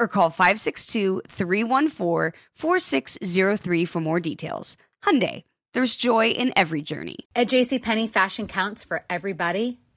or call 562-314-4603 for more details. Hyundai, there's joy in every journey. At JCPenney, fashion counts for everybody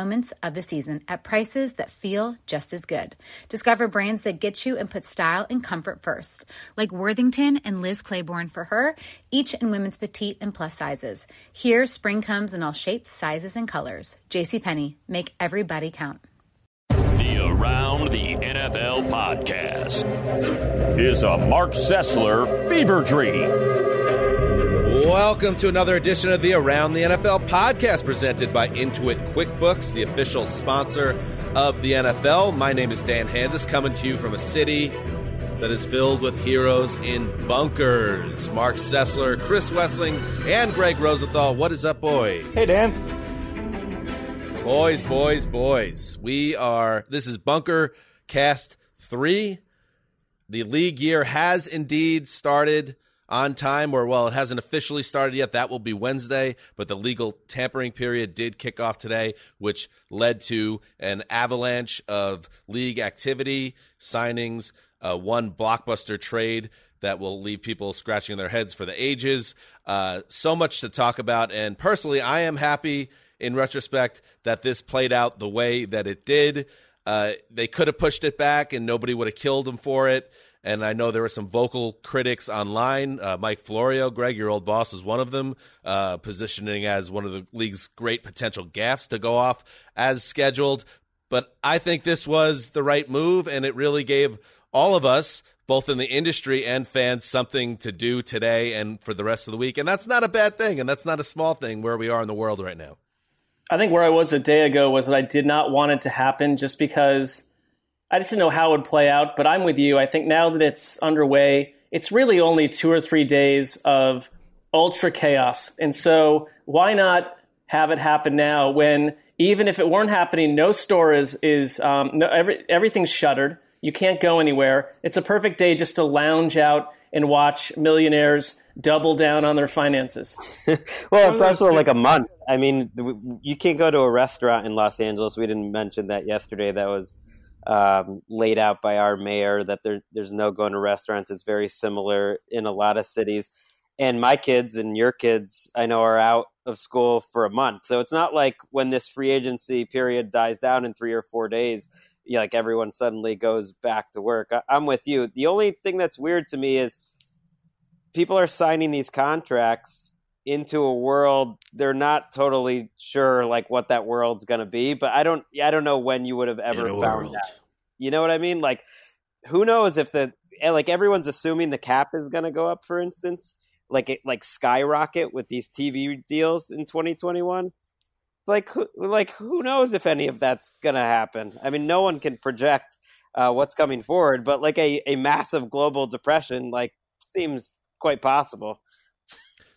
moments of the season at prices that feel just as good. Discover brands that get you and put style and comfort first, like Worthington and Liz Claiborne for her, each in women's petite and plus sizes. Here, spring comes in all shapes, sizes, and colors. JCPenney, make everybody count. The Around the NFL podcast is a Mark Sessler fever dream. Welcome to another edition of the Around the NFL podcast presented by Intuit QuickBooks, the official sponsor of the NFL. My name is Dan Hanzus, coming to you from a city that is filled with heroes in bunkers. Mark Sessler, Chris Wesseling, and Greg Rosenthal. What is up, boys? Hey, Dan. Boys, boys, boys. We are, this is Bunker Cast 3. The league year has indeed started on time, or well, it hasn't officially started yet. That will be Wednesday, but the legal tampering period did kick off today, which led to an avalanche of league activity, signings, uh, one blockbuster trade that will leave people scratching their heads for the ages. Uh, so much to talk about, and personally, I am happy in retrospect that this played out the way that it did. Uh, they could have pushed it back, and nobody would have killed them for it. And I know there were some vocal critics online. Uh, Mike Florio, Greg, your old boss, was one of them, uh, positioning as one of the league's great potential gaffes to go off as scheduled. But I think this was the right move, and it really gave all of us, both in the industry and fans, something to do today and for the rest of the week. And that's not a bad thing, and that's not a small thing where we are in the world right now. I think where I was a day ago was that I did not want it to happen just because I just didn't know how it would play out, but I'm with you. I think now that it's underway, it's really only two or three days of ultra chaos. And so why not have it happen now when even if it weren't happening, no store is, is um, no, every, everything's shuttered. You can't go anywhere. It's a perfect day just to lounge out and watch millionaires double down on their finances. well, it's also like a month. I mean, you can't go to a restaurant in Los Angeles. We didn't mention that yesterday. That was um, laid out by our mayor that there, there's no going to restaurants. It's very similar in a lot of cities. And my kids and your kids, I know, are out of school for a month. So it's not like when this free agency period dies down in three or four days, you know, like everyone suddenly goes back to work. I, I'm with you. The only thing that's weird to me is people are signing these contracts into a world they're not totally sure like what that world's going to be but i don't i don't know when you would have ever found world. that. You know what i mean? Like who knows if the eh, like everyone's assuming the cap is going to go up for instance like it like skyrocket with these tv deals in 2021 it's like who, like who knows if any of that's going to happen? I mean no one can project uh, what's coming forward but like a, a massive global depression like seems quite possible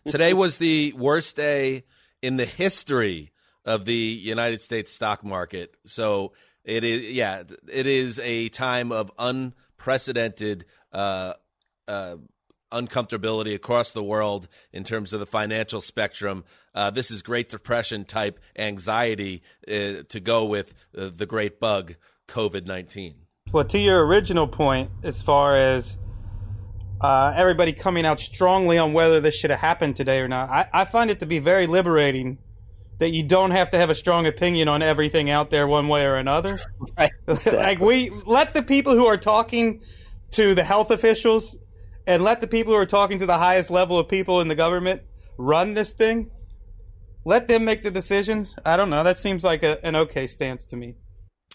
Today was the worst day in the history of the United States stock market. So it is, yeah, it is a time of unprecedented uh, uh, uncomfortability across the world in terms of the financial spectrum. Uh, this is Great Depression type anxiety uh, to go with uh, the great bug, COVID 19. Well, to your original point, as far as uh, everybody coming out strongly on whether this should have happened today or not, I, I find it to be very liberating that you don't have to have a strong opinion on everything out there one way or another. Right. like we let the people who are talking to the health officials and let the people who are talking to the highest level of people in the government run this thing. Let them make the decisions. I don't know. That seems like a, an okay stance to me.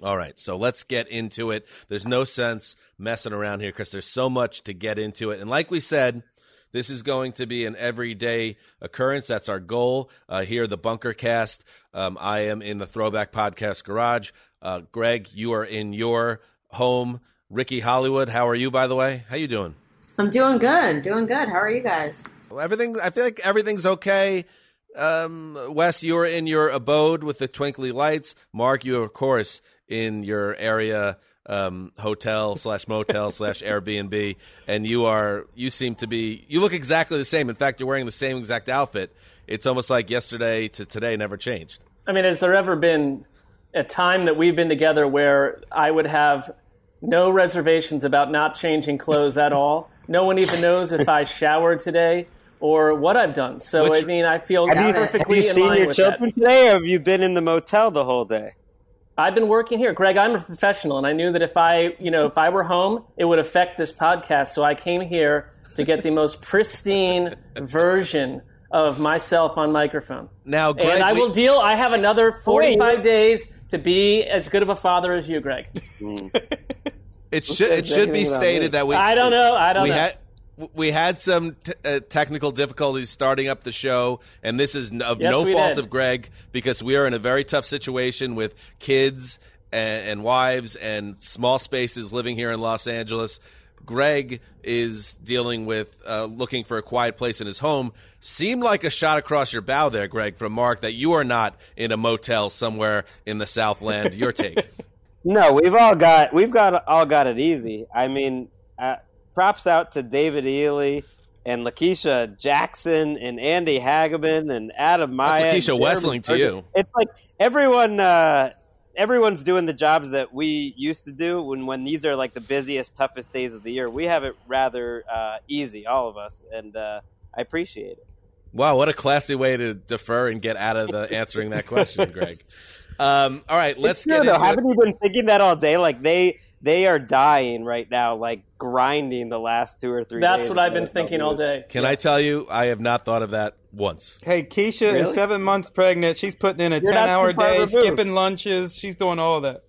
All right, so let's get into it. There's no sense messing around here because there's so much to get into it. And like we said, this is going to be an everyday occurrence. That's our goal uh, here, the Bunker Cast. Um, I am in the Throwback Podcast Garage. Uh, Greg, you are in your home. Ricky Hollywood, how are you? By the way, how you doing? I'm doing good. Doing good. How are you guys? Everything. I feel like everything's okay. Um, Wes, you're in your abode with the twinkly lights. Mark, you of course in your area um, hotel slash motel slash Airbnb, and you are you seem to be you look exactly the same. In fact, you're wearing the same exact outfit. It's almost like yesterday to today never changed. I mean, has there ever been a time that we've been together where I would have no reservations about not changing clothes at all? No one even knows if I showered today or what I've done. So Which- I mean, I feel Have you, perfectly have you in seen line your children that. today, or have you been in the motel the whole day? I've been working here, Greg. I'm a professional, and I knew that if I, you know, if I were home, it would affect this podcast. So I came here to get the most pristine version of myself on microphone. Now, Greg, and I will deal. I have another 45 days to be as good of a father as you, Greg. It should it should be stated that we I don't know. I don't know. had we had some t- uh, technical difficulties starting up the show, and this is n- of Yes, no fault did. of Greg because we are in a very tough situation with kids and, and wives and small spaces living here in Los Angeles. Greg is dealing with uh, looking for a quiet place in his home. Seemed like a shot across your bow there, Greg, from Mark, that you are not in a motel somewhere in the Southland. Your take. No, we've all got we've got all got it easy. I mean, uh, props out to David Ely and Lakeisha Jackson and Andy Hageman and Adam Maya. and Lakeisha Wesseling to you. It's like everyone uh, everyone's doing the jobs that we used to do when when these are like the busiest, toughest days of the year. We have it rather uh, easy, all of us, and uh, I appreciate it. Wow, what a classy way to defer and get out of the answering that question, Greg. Um, all right, let's It's get true, though. into Haven't it. you been thinking that all day? Like they they are dying right now, like grinding the last two or three. That's days what I've been thinking all day. Can I tell you, I have not thought of that once. Hey, Keisha Really? is seven months pregnant. She's putting in a You're 10 hour day, removed. skipping lunches. She's doing all of that.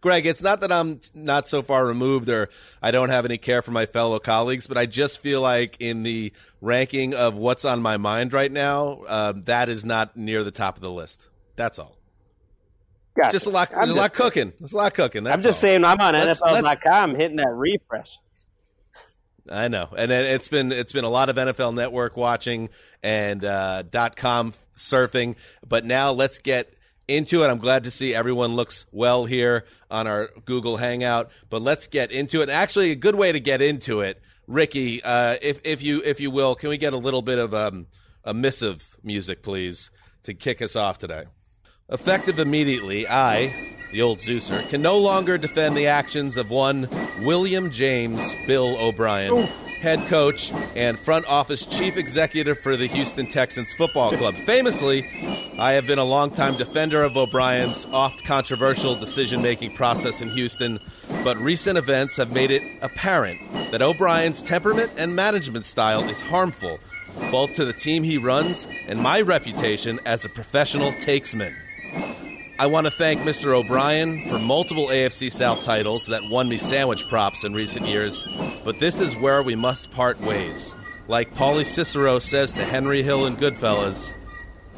Greg, it's not that I'm not so far removed or I don't have any care for my fellow colleagues, but I just feel like in the ranking of what's on my mind right now, um, that is not near the top of the list. That's all. Gotcha. Just a lot. I'm There's a lot just- cooking. There's a lot cooking. That's I'm just all. saying, I'm on Let's- NFL.com hitting that refresh. I know, and then it's been it's been a lot of NFL Network watching and uh, dot com surfing. But now let's get into it. I'm glad to see everyone looks well here on our Google Hangout. But let's get into it. Actually, a good way to get into it, Ricky, uh, if if you if you will, can we get a little bit of um, a missive music, please, to kick us off today? Effective immediately, I, the old Zeuser, can no longer defend the actions of one William James Bill O'Brien, head coach and front office chief executive for the Houston Texans Football Club. Famously, I have been a longtime defender of O'Brien's oft controversial decision making process in Houston, but recent events have made it apparent that O'Brien's temperament and management style is harmful both to the team he runs and my reputation as a professional takesman. I want to thank Mr. O'Brien for multiple AFC South titles that won me sandwich props in recent years, but this is where we must part ways. Like Paulie Cicero says to Henry Hill in Goodfellas,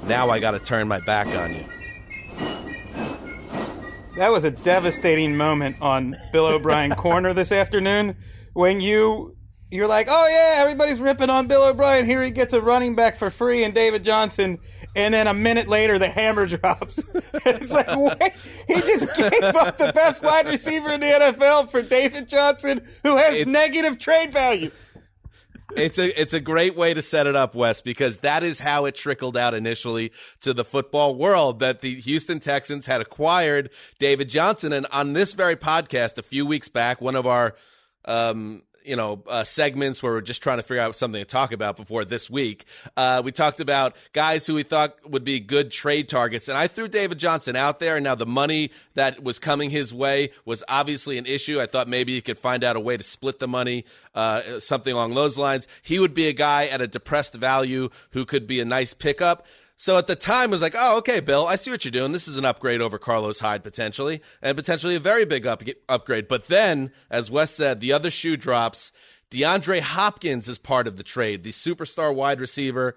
now I got to turn my back on you. That was a devastating moment on Bill O'Brien Corner this afternoon when you you're like, oh yeah, everybody's ripping on Bill O'Brien. Here he gets a running back for free and David Johnson, and then a minute later the hammer drops. And it's like wait, he just gave up the best wide receiver in the NFL for David Johnson, who has It- negative trade value. it's a it's a great way to set it up, Wes, because that is how it trickled out initially to the football world that the Houston Texans had acquired David Johnson, and on this very podcast a few weeks back, one of our um, you know uh, segments where we're just trying to figure out something to talk about before this week, uh, we talked about guys who we thought would be good trade targets, and I threw David Johnson out there. And now the money that was coming his way was obviously an issue. I thought maybe he could find out a way to split the money, uh, something along those lines. He would be a guy at a depressed value who could be a nice pickup. So at the time, it was like, oh, okay, Bill, I see what you're doing. This is an upgrade over Carlos Hyde potentially, and potentially a very big up- upgrade. But then, as Wes said, the other shoe drops. DeAndre Hopkins is part of the trade. The superstar wide receiver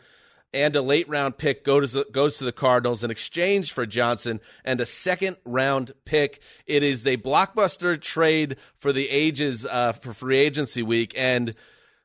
and a late round pick goes to, goes to the Cardinals in exchange for Johnson and a second round pick. It is a blockbuster trade for the ages uh, for free agency week. And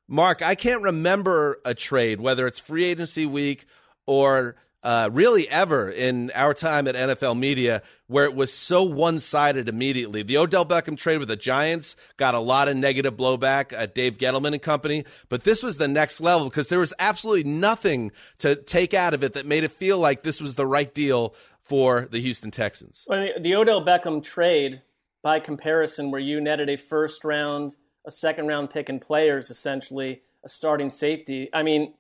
Mark, I can't remember a trade, whether it's free agency week or uh, really ever in our time at NFL media where it was so one sided immediately. The Odell Beckham trade with the Giants got a lot of negative blowback at Dave Gettleman and company, but this was the next level because there was absolutely nothing to take out of it that made it feel like this was the right deal for the Houston Texans. Mean, the Odell Beckham trade, by comparison, where you netted a first round, a second round pick in players, essentially a starting safety. I mean,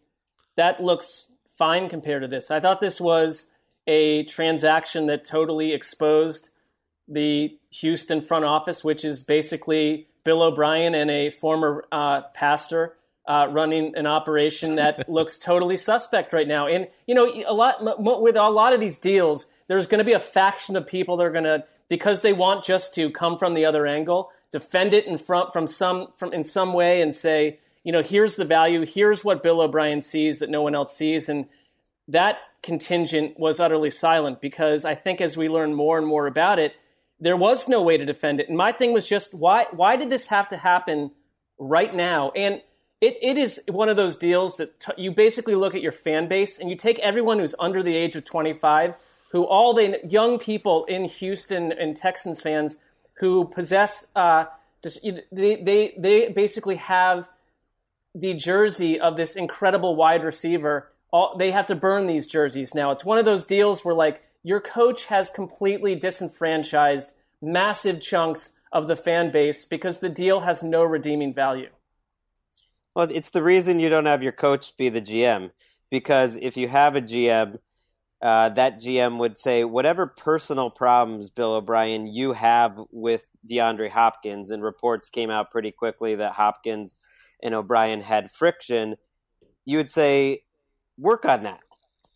that looks fine compared to this. I thought this was a transaction that totally exposed the Houston front office, which is basically Bill O'Brien and a former uh, pastor uh, running an operation that looks totally suspect right now. And you know, a lot m- with a lot of these deals, there's going to be a faction of people that are going to because they want just to come from the other angle, defend it in front from some from in some way, and say, you know, here's the value, here's what Bill O'Brien sees that no one else sees, and that contingent was utterly silent because I think as we learn more and more about it, there was no way to defend it. And my thing was just why why did this have to happen right now? And it, it is one of those deals that t- you basically look at your fan base and you take everyone who's under the age of 25, who all the young people in Houston and Texans fans who possess, uh, just, they, they, they basically have the jersey of this incredible wide receiver. All, they have to burn these jerseys now. It's one of those deals where like your coach has completely disenfranchised massive chunks of the fan base because the deal has no redeeming value. Well, it's the reason you don't have your coach be the GM because if you have a GM, uh, that GM would say whatever personal problems Bill O'Brien you have with DeAndre Hopkins, and reports came out pretty quickly that Hopkins and O'Brien had friction. You would say work on that.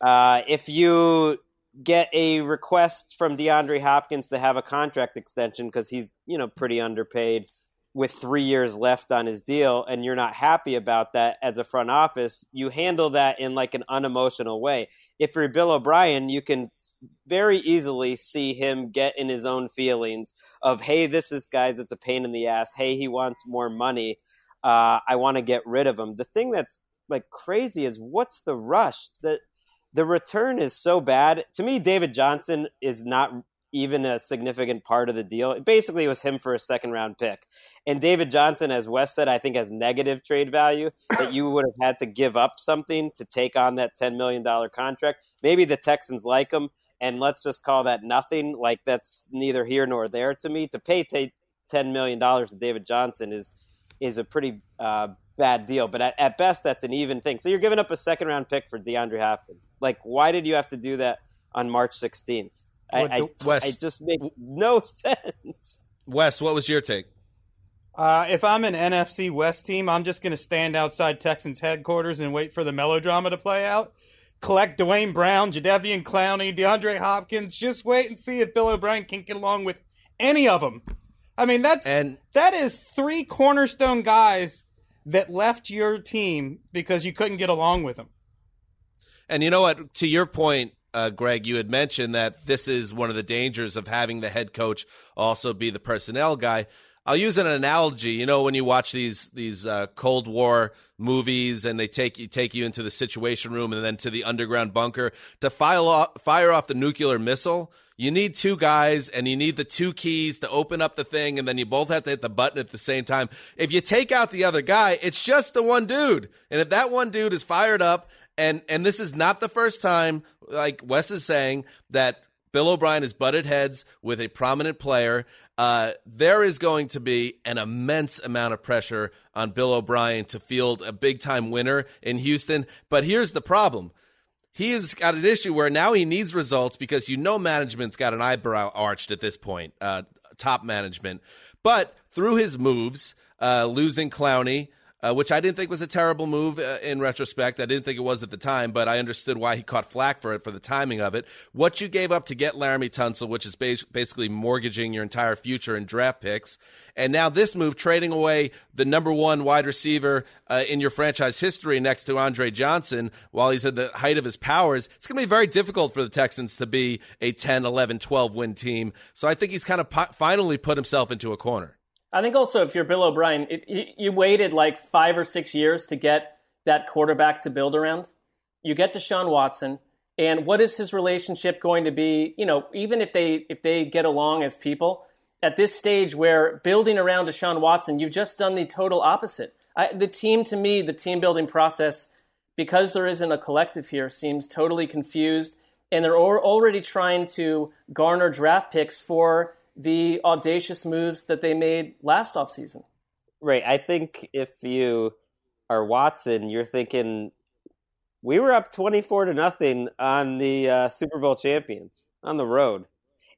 Uh, if you get a request from DeAndre Hopkins to have a contract extension because he's you know pretty underpaid with three years left on his deal and you're not happy about that as a front office, you handle that in like an unemotional way. If you're Bill O'Brien, you can very easily see him get in his own feelings of, hey, this is guys, it's a pain in the ass. Hey, he wants more money. Uh, I want to get rid of him. The thing that's like crazy is what's the rush? The the return is so bad. To me, David Johnson is not even a significant part of the deal. Basically, it was him for a second round pick. And David Johnson, as Wes said, I think has negative trade value that you would have had to give up something to take on that $10 million contract. Maybe the Texans like him, and let's just call that nothing. Like, that's neither here nor there to me. To pay t- $10 million to David Johnson is, is a pretty uh, bad deal. But at, at best, that's an even thing. So you're giving up a second round pick for DeAndre Hopkins. Like, why did you have to do that on March 16th? I, I, Wes, I just make no sense. Wes, what was your take? Uh, if I'm an NFC West team, I'm just going to stand outside Texans headquarters and wait for the melodrama to play out. Collect Duane Brown, Jadeveon Clowney, DeAndre Hopkins. Just wait and see if Bill O'Brien can get along with any of them. I mean, that's And that is three cornerstone guys that left your team because you couldn't get along with them. And you know what? To your point, uh, Greg, you had mentioned that this is one of the dangers of having the head coach also be the personnel guy. I'll use an analogy. You know, when you watch these these uh, Cold War movies and they take you take you into the Situation Room and then to the underground bunker to fire off, fire off the nuclear missile. You need two guys and you need the two keys to open up the thing, and then you both have to hit the button at the same time. If you take out the other guy, it's just the one dude. And if that one dude is fired up, and and this is not the first time, like Wes is saying, that Bill O'Brien has butted heads with a prominent player. Uh, there is going to be an immense amount of pressure on Bill O'Brien to field a big time winner in Houston. But here's the problem. He has got an issue where now he needs results because you know management's got an eyebrow arched at this point, uh, top management. But through his moves, uh, losing Clowney, uh, which I didn't think was a terrible move uh, in retrospect. I didn't think it was at the time, but I understood why he caught flack for it for the timing of it. What you gave up to get Laremy Tunsil, which is basically mortgaging your entire future in draft picks, and now this move, trading away the number one wide receiver uh, in your franchise history next to Andre Johnson while he's at the height of his powers, it's going to be very difficult for the Texans to be a 10, 11, 12 win team. So I think he's kind of po- finally put himself into a corner. I think also if you're Bill O'Brien, it, you, waited like five or six years to get that quarterback to build around. You get Deshaun Watson, and what is his relationship going to be? You know, even if they if they get along as people at this stage, where building around Deshaun Watson, you've just done the total opposite. I, the team, to me, the team building process, because there isn't a collective here, seems totally confused, and they're already trying to garner draft picks for the audacious moves that they made last offseason. Right. I think if you are Watson, you're thinking we were up 24 to nothing on the uh, Super Bowl champions on the road.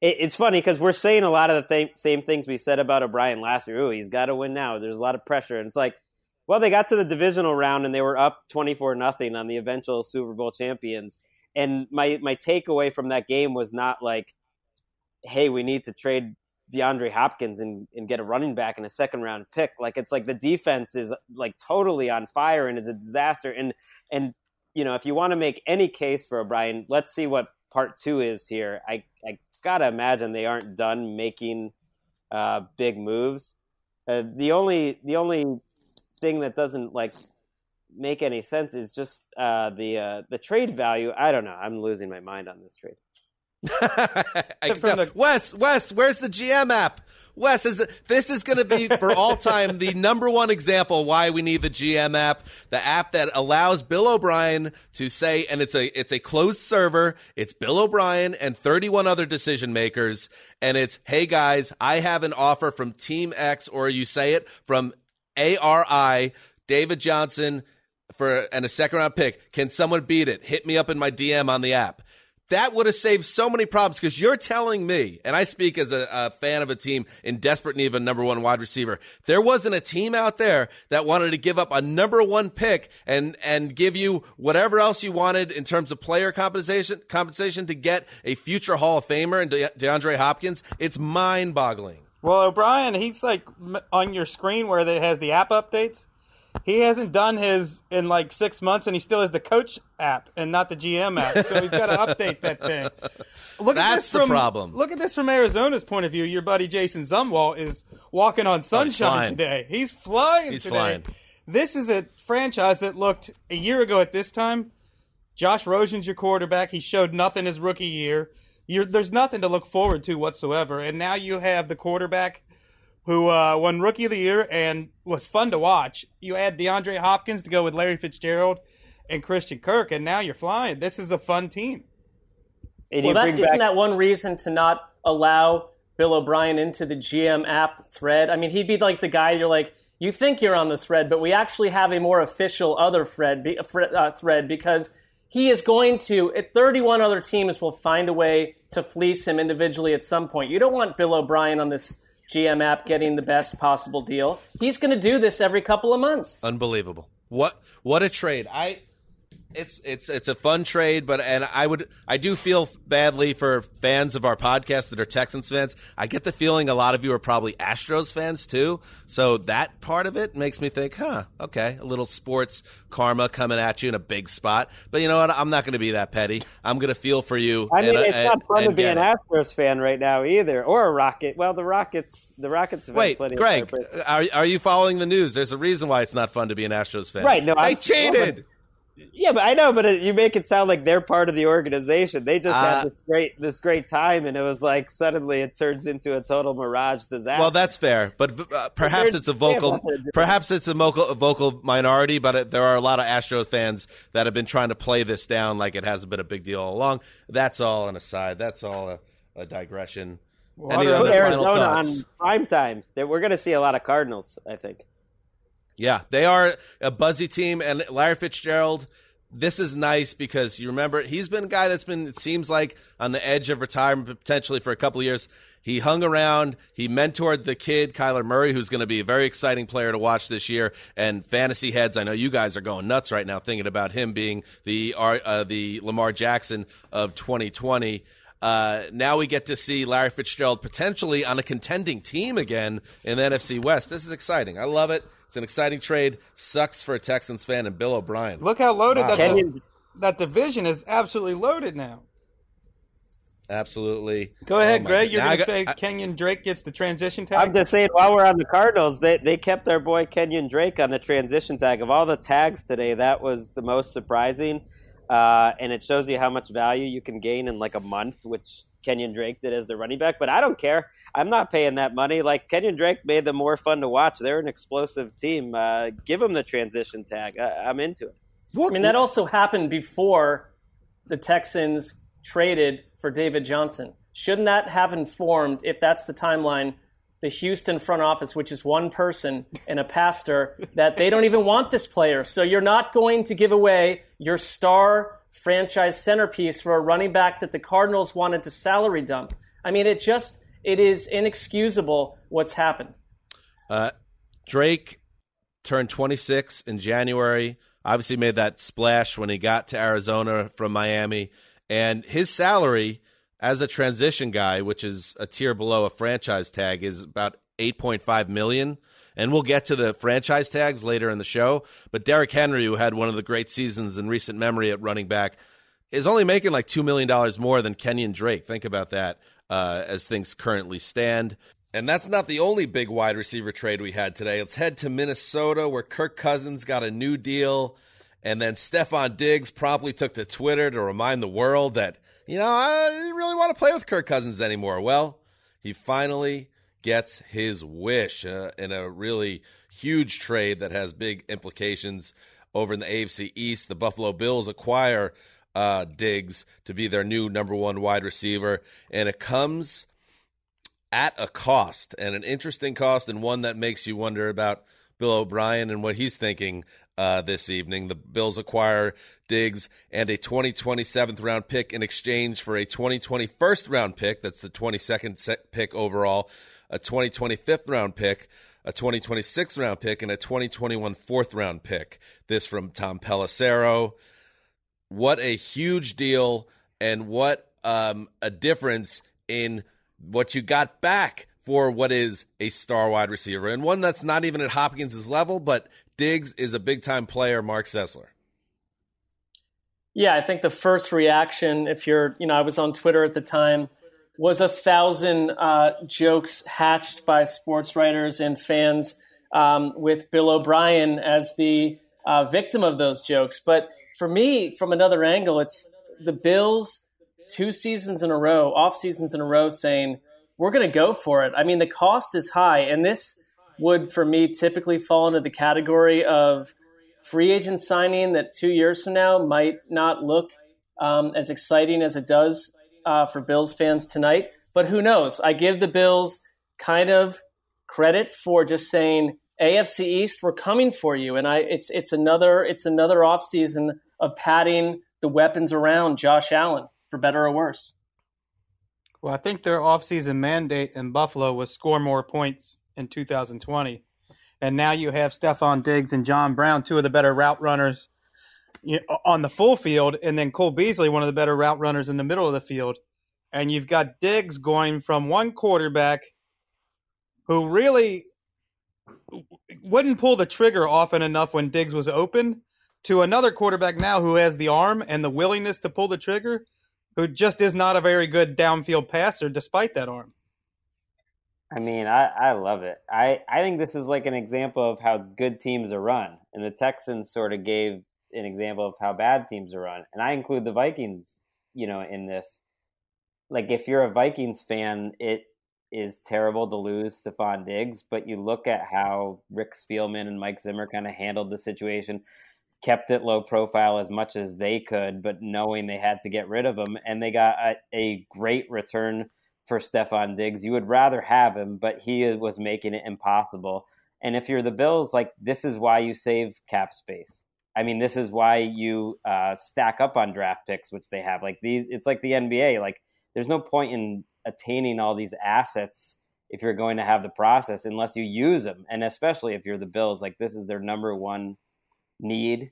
It, it's funny because we're saying a lot of the th- same things we said about O'Brien last year. Oh, he's got to win now. There's a lot of pressure. And it's like, well, they got to the divisional round and they were up 24 nothing on the eventual Super Bowl champions. And my, my takeaway from that game was not like, hey, we need to trade DeAndre Hopkins and, and get a running back in a second round pick. Like it's like the defense is like totally on fire and is a disaster. And and you know if you want to make any case for O'Brien, let's see what part two is here. I I gotta imagine they aren't done making uh, big moves. Uh, the only the only thing that doesn't like make any sense is just uh, the uh, the trade value. I don't know. I'm losing my mind on this trade. the- Wes, Wes, where's the GM app? Wes, is this is going to be for all time the number one example why we need the GM app, the app that allows Bill O'Brien to say, and it's a it's a closed server. It's Bill O'Brien and 31 other decision makers, and it's hey guys, I have an offer from Team X, or you say it from ARI, David Johnson for and a second round pick. Can someone beat it? Hit me up in my DM on the app that would have saved so many problems because you're telling me, and I speak as a, a, fan of a team in desperate need of a number one wide receiver. There wasn't a team out there that wanted to give up a number one pick and and give you whatever else you wanted in terms of player compensation compensation to get a future Hall of Famer and De- DeAndre Hopkins. It's mind boggling. Well, O'Brien, he's like on your screen where it has the app updates he hasn't done his in like six months, and he still has the coach app and not the GM app. So he's got to update that thing. Look That's at this the from, problem. Look at this from Arizona's point of view. Your buddy Jason Zumwalt is walking on sunshine oh, today. He's flying he's today. Flying. This is a franchise that looked a year ago at this time. Josh Rosen's your quarterback. He showed nothing his rookie year. You're, there's nothing to look forward to whatsoever. And now you have the quarterback who uh, won Rookie of the Year and was fun to watch. You add DeAndre Hopkins to go with Larry Fitzgerald and Christian Kirk, and now you're flying. This is a fun team. And well, that, back- isn't that one reason to not allow Bill O'Brien into the GM app thread? I mean, he'd be like the guy you're like, you think you're on the thread, but we actually have a more official other thread, uh, thread because he is going to, 31 other teams will find a way to fleece him individually at some point. You don't want Bill O'Brien on this GM app getting the best possible deal. He's going to do this every couple of months. Unbelievable. What what a trade. I It's it's it's a fun trade, but and I would I do feel badly for fans of our podcast that are Texans fans. I get the feeling a lot of you are probably Astros fans too. So that part of it makes me think, huh, okay, a little sports karma coming at you in a big spot. But you know what? I'm not going to be that petty. I'm going to feel for you. I mean, and, it's and, not fun to be an it. Astros fan right now either, or a Rocket. Well, the Rockets, the Rockets have Wait, Greg, are are you following the news? There's a reason why it's not fun to be an Astros fan. Right, no, they I'm- cheated. Yeah, but I know, but it, you make it sound like they're part of the organization. They just Uh, had this great, this great time, and it was like suddenly it turns into a total mirage disaster. Well, that's fair, but uh, perhaps they're- it's a vocal, nothing to do with perhaps it's a vocal, a vocal minority. But it, there are a lot of Astros fans that have been trying to play this down like it hasn't been a big deal all along. That's all an aside. That's all a, a digression. Any other Arizona thoughts? on prime time. We're going to see a lot of Cardinals. I think. Yeah, they are a buzzy team, and Larry Fitzgerald. This is nice because you remember he's been a guy that's been it seems like on the edge of retirement potentially for a couple of years. He hung around. He mentored the kid Kyler Murray, who's going to be a very exciting player to watch this year. And fantasy heads, I know you guys are going nuts right now thinking about him being the uh, the Lamar Jackson of 2020. Uh, now we get to see Larry Fitzgerald potentially on a contending team again in the NFC West. This is exciting. I love it. It's an exciting trade. Sucks for a Texans fan and Bill O'Brien. Look how loaded Wow. that, Kenyon- that division is. Absolutely loaded now. Absolutely. Go ahead, Oh Greg. God. You're going to say I- Kenyon Drake gets the transition tag. I'm just saying, while we're on the Cardinals, they they kept our boy Kenyon Drake on the transition tag. Of all the tags today, that was the most surprising, uh, and it shows you how much value you can gain in like a month, which Kenyon Drake did as the running back. But I don't care. I'm not paying that money. Like Kenyon Drake made them more fun to watch. They're an explosive team. Uh, give them the transition tag. I, I'm into it. I mean, that also happened before the Texans traded for David Johnson. Shouldn't that have informed, if that's the timeline, the Houston front office, which is one person and a pastor, that they don't even want this player? So you're not going to give away your star franchise centerpiece for a running back that the Cardinals wanted to salary dump. I mean, it just, it is inexcusable what's happened. Uh, Drake turned 26 in January. Obviously, made that splash when he got to Arizona from Miami, and his salary as a transition guy, which is a tier below a franchise tag, is about 8.5 million. And we'll get to the franchise tags later in the show. But Derrick Henry, who had one of the great seasons in recent memory at running back, is only making like $2 million more than Kenyon Drake. Think about that uh, as things currently stand. And that's not the only big wide receiver trade we had today. Let's head to Minnesota where Kirk Cousins got a new deal. And then Stefon Diggs promptly took to Twitter to remind the world that, you know, I didn't really want to play with Kirk Cousins anymore. Well, he finally gets his wish uh, in a really huge trade that has big implications over in the AFC East. The Buffalo Bills acquire uh, Diggs to be their new number one wide receiver, and it comes at a cost and an interesting cost, and one that makes you wonder about Bill O'Brien and what he's thinking uh, this evening. The Bills acquire Diggs and a 2027th round pick in exchange for a 2021st round pick. That's the 22nd set pick overall, a 2025th round pick, a 2026 round pick, and a 2021 fourth round pick. This from Tom Pelissero. What a huge deal, and what um, a difference in what you got back for what is a star wide receiver and one that's not even at Hopkins' level, but Diggs is a big time player, Mark Sessler. Yeah, I think the first reaction, if you're, you know, I was on Twitter at the time, was a thousand uh, jokes hatched by sports writers and fans um, with Bill O'Brien as the uh, victim of those jokes. But for me, from another angle, it's the Bills two seasons in a row, off seasons in a row, saying, we're going to go for it. I mean, the cost is high. And this would, for me, typically fall into the category of free agent signing that two years from now might not look um, as exciting as it does uh, for Bills fans tonight. But who knows? I give the Bills kind of credit for just saying AFC East, we're coming for you, and I it's it's another it's another offseason of padding the weapons around Josh Allen for better or worse. Well, I think their offseason mandate in Buffalo was score more points in 2020. And now you have Stefon Diggs and John Brown, two of the better route runners you know, on the full field, and then Cole Beasley, one of the better route runners in the middle of the field, and you've got Diggs going from one quarterback who really wouldn't pull the trigger often enough when Diggs was open to another quarterback now who has the arm and the willingness to pull the trigger, who just is not a very good downfield passer despite that arm. I mean, I, I love it. I, I think this is like an example of how good teams are run. And the Texans sort of gave an example of how bad teams are run. And I include the Vikings, you know, in this. Like if you're a Vikings fan, it is terrible to lose Stefon Diggs, but you look at how Rick Spielman and Mike Zimmer kind of handled the situation, kept it low profile as much as they could, but knowing they had to get rid of him, and they got a, a great return for Stefon Diggs. You would rather have him, but he was making it impossible. And if you're the Bills, like this is why you save cap space. I mean, this is why you uh, stack up on draft picks, which they have. Like these, it's like the NBA. Like there's no point in attaining all these assets if you're going to have the process unless you use them and especially if you're the bills like this is their number one need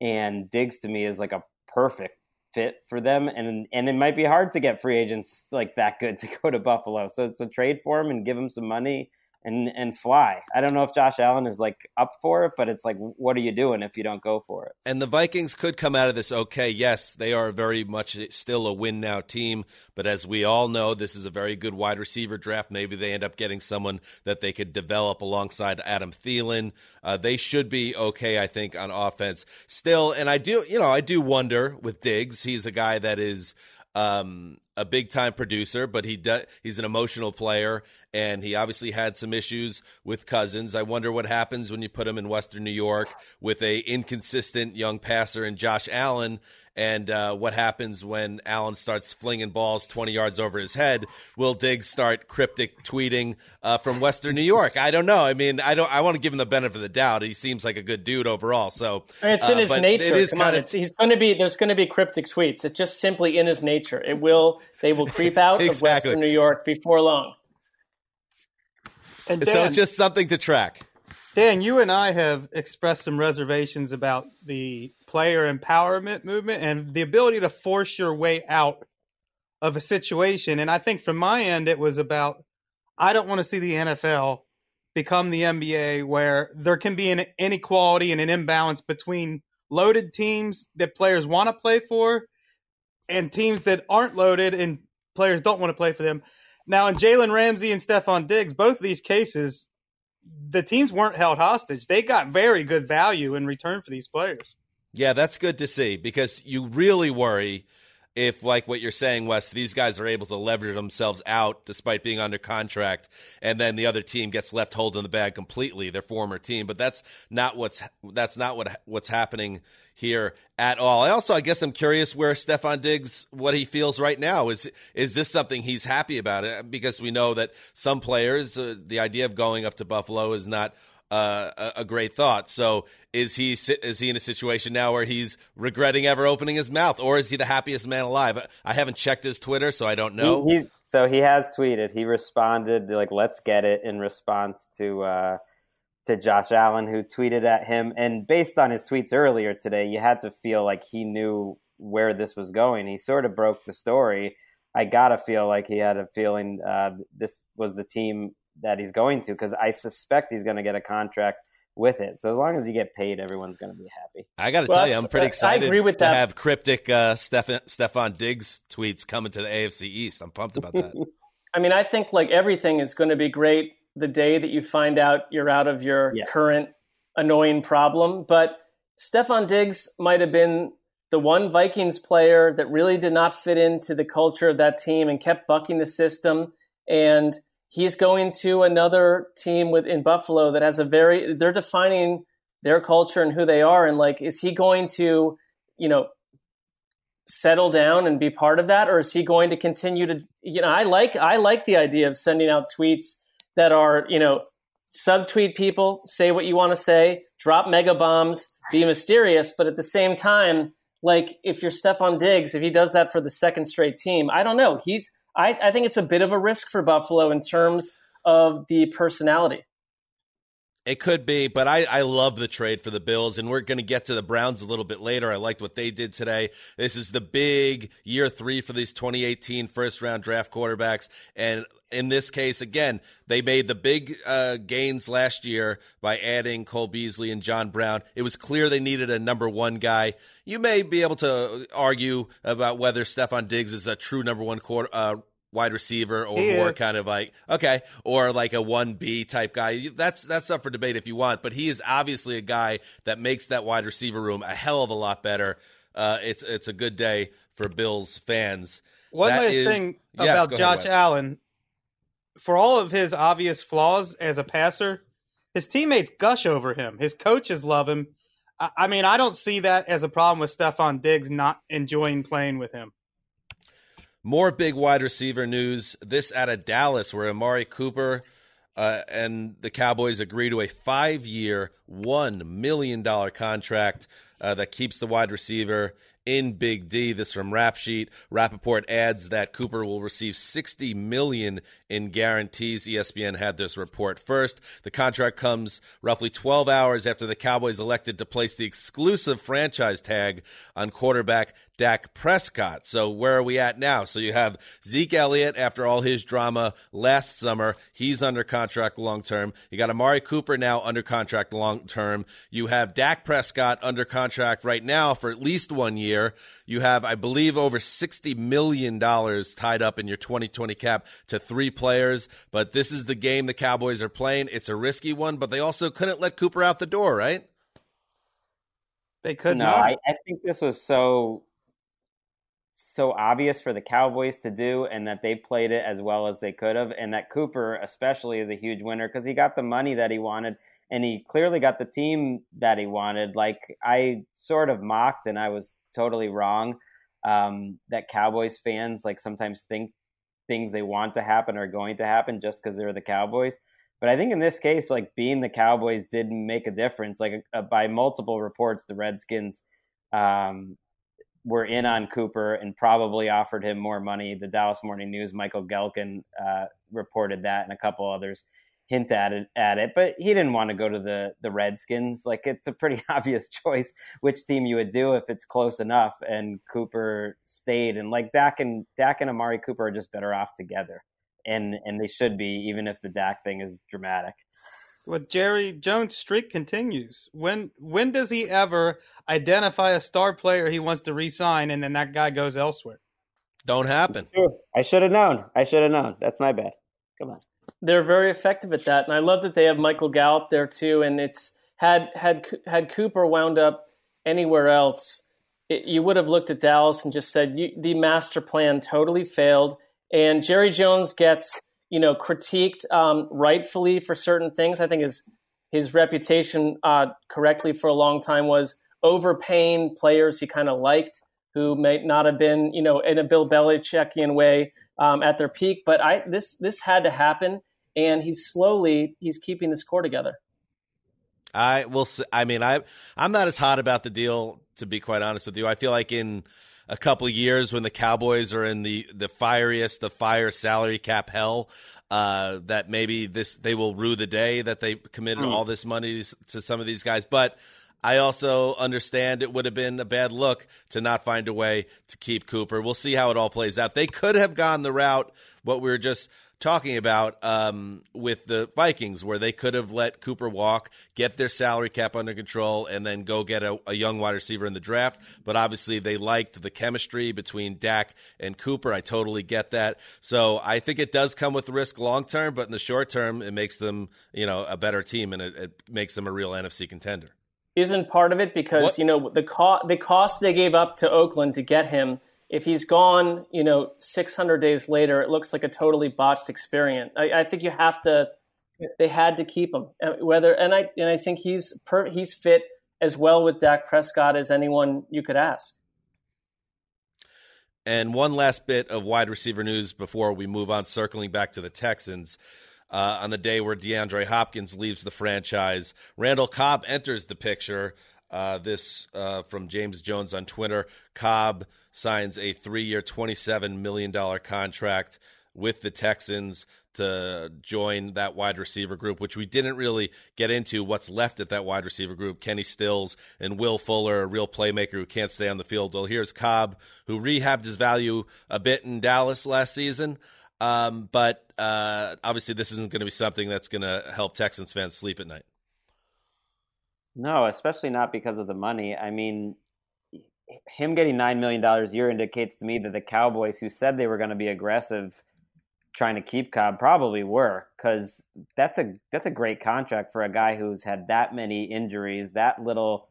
and diggs to me is like a perfect fit for them and and it might be hard to get free agents like that good to go to buffalo so so trade for him and give him some money and and fly. I don't know if Josh Allen is like up for it, but it's like, what are you doing if you don't go for it? And the Vikings could come out of this okay. Yes, they are very much still a win now team, but as we all know, this is a very good wide receiver draft. Maybe they end up getting someone that they could develop alongside Adam Thielen. Uh, they should be okay, I think, on offense still. And I do, you know, I do wonder with Diggs. He's a guy that is um, a big time producer, but he does, he's an emotional player, and he obviously had some issues with Cousins. I wonder what happens when you put him in Western New York with a inconsistent young passer and Josh Allen, and uh, what happens when Allen starts flinging balls 20 yards over his head? Will Diggs start cryptic tweeting uh, from Western New York? I don't know. I mean, I don't. I want to give him the benefit of the doubt. He seems like a good dude overall. So it's in uh, his nature. It is Come on, of, he's going to be. There's going to be cryptic tweets. It's just simply in his nature. It will. They will creep out exactly. of Western New York before long. And Dan, so it's just something to track. Dan, you and I have expressed some reservations about the player empowerment movement and the ability to force your way out of a situation. And I think from my end, it was about I don't want to see the NFL become the NBA where there can be an inequality and an imbalance between loaded teams that players want to play for and teams that aren't loaded and players don't want to play for them. Now, in Jalen Ramsey and Stefon Diggs, both these cases, the teams weren't held hostage. They got very good value in return for these players. Yeah, that's good to see because you really worry if, like what you're saying, Wes, these guys are able to leverage themselves out despite being under contract, and then the other team gets left holding the bag completely, their former team. But that's not what's that's not what what's happening here at all. I also, I guess, I'm curious where Stefon Diggs, what he feels right now. Is is this something he's happy about? Because we know that some players, uh, the idea of going up to Buffalo is not uh, a, a, great thought. So is he is he in a situation now where he's regretting ever opening his mouth, or is he the happiest man alive? I haven't checked his Twitter, so I don't know. He, so he has tweeted. He responded like "Let's get it" in response to. Uh, to Josh Allen, who tweeted at him. And based on his tweets earlier today, you had to feel like he knew where this was going. He sort of broke the story. I got to feel like he had a feeling uh, this was the team that he's going to because I suspect he's going to get a contract with it. So as long as you get paid, everyone's going to be happy. I got to well, tell you, I'm pretty excited I agree with to that. have cryptic uh, Stefan, Stefon Diggs tweets coming to the AFC East. I'm pumped about that. I mean, I think like everything is going to be great the day that you find out you're out of your yeah. current annoying problem. But Stefon Diggs might have been the one Vikings player that really did not fit into the culture of that team and kept bucking the system. And he's going to another team within Buffalo that has a very they're defining their culture and who they are. And like, is he going to, you know, settle down and be part of that, or is he going to continue to? You know, I like I like the idea of sending out tweets that are, you know, subtweet people, say what you want to say, drop mega bombs, be mysterious, but at the same time, like if you're Stefon Diggs, if he does that for the second straight team, I don't know. He's I, I think it's a bit of a risk for Buffalo in terms of the personality. It could be, but I, I love the trade for the Bills, and we're going to get to the Browns a little bit later. I liked what they did today. This is the big year three for these 2018 first round draft quarterbacks. And in this case, again, they made the big uh, gains last year by adding Cole Beasley and John Brown. It was clear they needed a number one guy. You may be able to argue about whether Stefon Diggs is a true number one quarter, uh, wide receiver or He more is. kind of like okay or like a 1B type guy that's that's up for debate if you want but he is obviously a guy that makes that wide receiver room a hell of a lot better uh, it's it's a good day for Bills fans One That last is- thing Yes, about ahead, Josh Wes. Allen. For all of his obvious flaws as a passer, his teammates gush over him. His coaches love him. I, I mean, I don't see that as a problem with Stefon Diggs not enjoying playing with him. More big wide receiver news. This out of Dallas, where Amari Cooper uh, and the Cowboys agree to a five year, $1 million contract uh, that keeps the wide receiver in Big D. This from Rap Sheet. Rapoport adds that Cooper will receive 60 million in guarantees. ESPN had this report first. The contract comes roughly 12 hours after the Cowboys elected to place the exclusive franchise tag on quarterback Dak Prescott. So where are we at now? So you have Zeke Elliott after all his drama last summer. He's under contract long term. You got Amari Cooper now under contract long term. You have Dak Prescott under contract right now for at least one year. You have, I believe, over $60 million tied up in your 2020 cap to three players. But this is the game the Cowboys are playing. It's a risky one, but they also couldn't let Cooper out the door, right? They could no, not. I, I think this was so so obvious for the Cowboys to do, and that they played it as well as they could have, and that Cooper especially is a huge winner because he got the money that he wanted, and he clearly got the team that he wanted. Like I sort of mocked, and I was totally wrong. Um, that Cowboys fans like sometimes think things they want to happen are going to happen just because they're the Cowboys. But I think in this case, like being the Cowboys did make a difference. Like uh, by multiple reports, the Redskins um, were in on Cooper and probably offered him more money. The Dallas Morning News, Michael Gehlken, uh, reported that, and a couple others hint at it. At it, but he didn't want to go to the the Redskins. Like it's a pretty obvious choice which team you would do if it's close enough. And Cooper stayed, and like Dak and Dak and Amari Cooper are just better off together, and and they should be, even if the Dak thing is dramatic. Well, Jerry Jones' streak continues. When when does he ever identify a star player he wants to re-sign, and then that guy goes elsewhere? Don't happen. I should have known. I should have known. That's my bad. Come on. They're very effective at that, and I love that they have Michael Gallup there too. And it's had had had Cooper wound up anywhere else, it, you would have looked at Dallas and just said you, the master plan totally failed. And Jerry Jones gets you know critiqued um, rightfully for certain things. I think his his reputation uh, correctly for a long time was overpaying players he kind of liked who may not have been you know in a Bill Belichickian way um, at their peak. But I this this had to happen, and he's slowly he's keeping this core together. I will. I mean, I I'm not as hot about the deal to be quite honest with you. I feel like in a couple of years when the Cowboys are in the the fieriest, the fire salary cap hell, uh, that maybe this they will rue the day that they committed all this money to some of these guys. But I also understand it would have been a bad look to not find a way to keep Cooper. We'll see how it all plays out. They could have gone the route what we were just talking about um, with the Vikings, where they could have let Cooper walk, get their salary cap under control, and then go get a, a young wide receiver in the draft. But obviously, they liked the chemistry between Dak and Cooper. I totally get that. So I think it does come with risk long term, but in the short term, it makes them you know a better team and it, it makes them a real NFC contender. isn't part of it because What- you know the cost the cost they gave up to Oakland to get him. If he's gone, you know, 600 days later, it looks like a totally botched experience. I, I think you have to. They had to keep him. Whether and I and I think he's per, he's fit as well with Dak Prescott as anyone you could ask. And one last bit of wide receiver news before we move on, circling back to the Texans. Uh, on the day where DeAndre Hopkins leaves the franchise, Randall Cobb enters the picture. Uh, this uh, from James Jones on Twitter. Cobb signs a three year, $27 million contract with the Texans to join that wide receiver group, which we didn't really get into what's left at that wide receiver group. Kenny Stills and Will Fuller, a real playmaker who can't stay on the field. Well, here's Cobb, who rehabbed his value a bit in Dallas last season. Um, but uh, obviously, this isn't going to be something that's going to help Texans fans sleep at night. No, especially not because of the money. I mean, him getting $9 million a year indicates to me that the Cowboys, who said they were going to be aggressive trying to keep Cobb, probably were because that's a that's a great contract for a guy who's had that many injuries, that little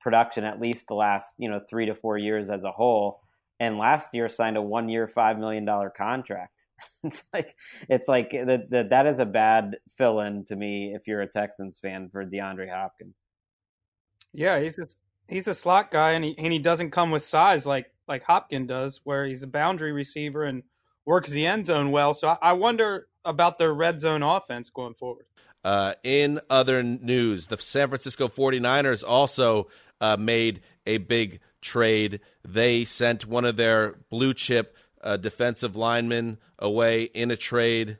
production, at least the last you know three to four years as a whole. And last year signed a one year, five million dollar contract. it's like it's like that that is a bad fill in to me if you're a Texans fan for DeAndre Hopkins. Yeah, he's a, he's a slot guy, and he and he doesn't come with size like like Hopkins does, where he's a boundary receiver and works the end zone well. So I wonder about their red zone offense going forward. Uh, in other news, the San Francisco 49ers also uh, made a big trade. They sent one of their blue chip uh, defensive linemen away in a trade.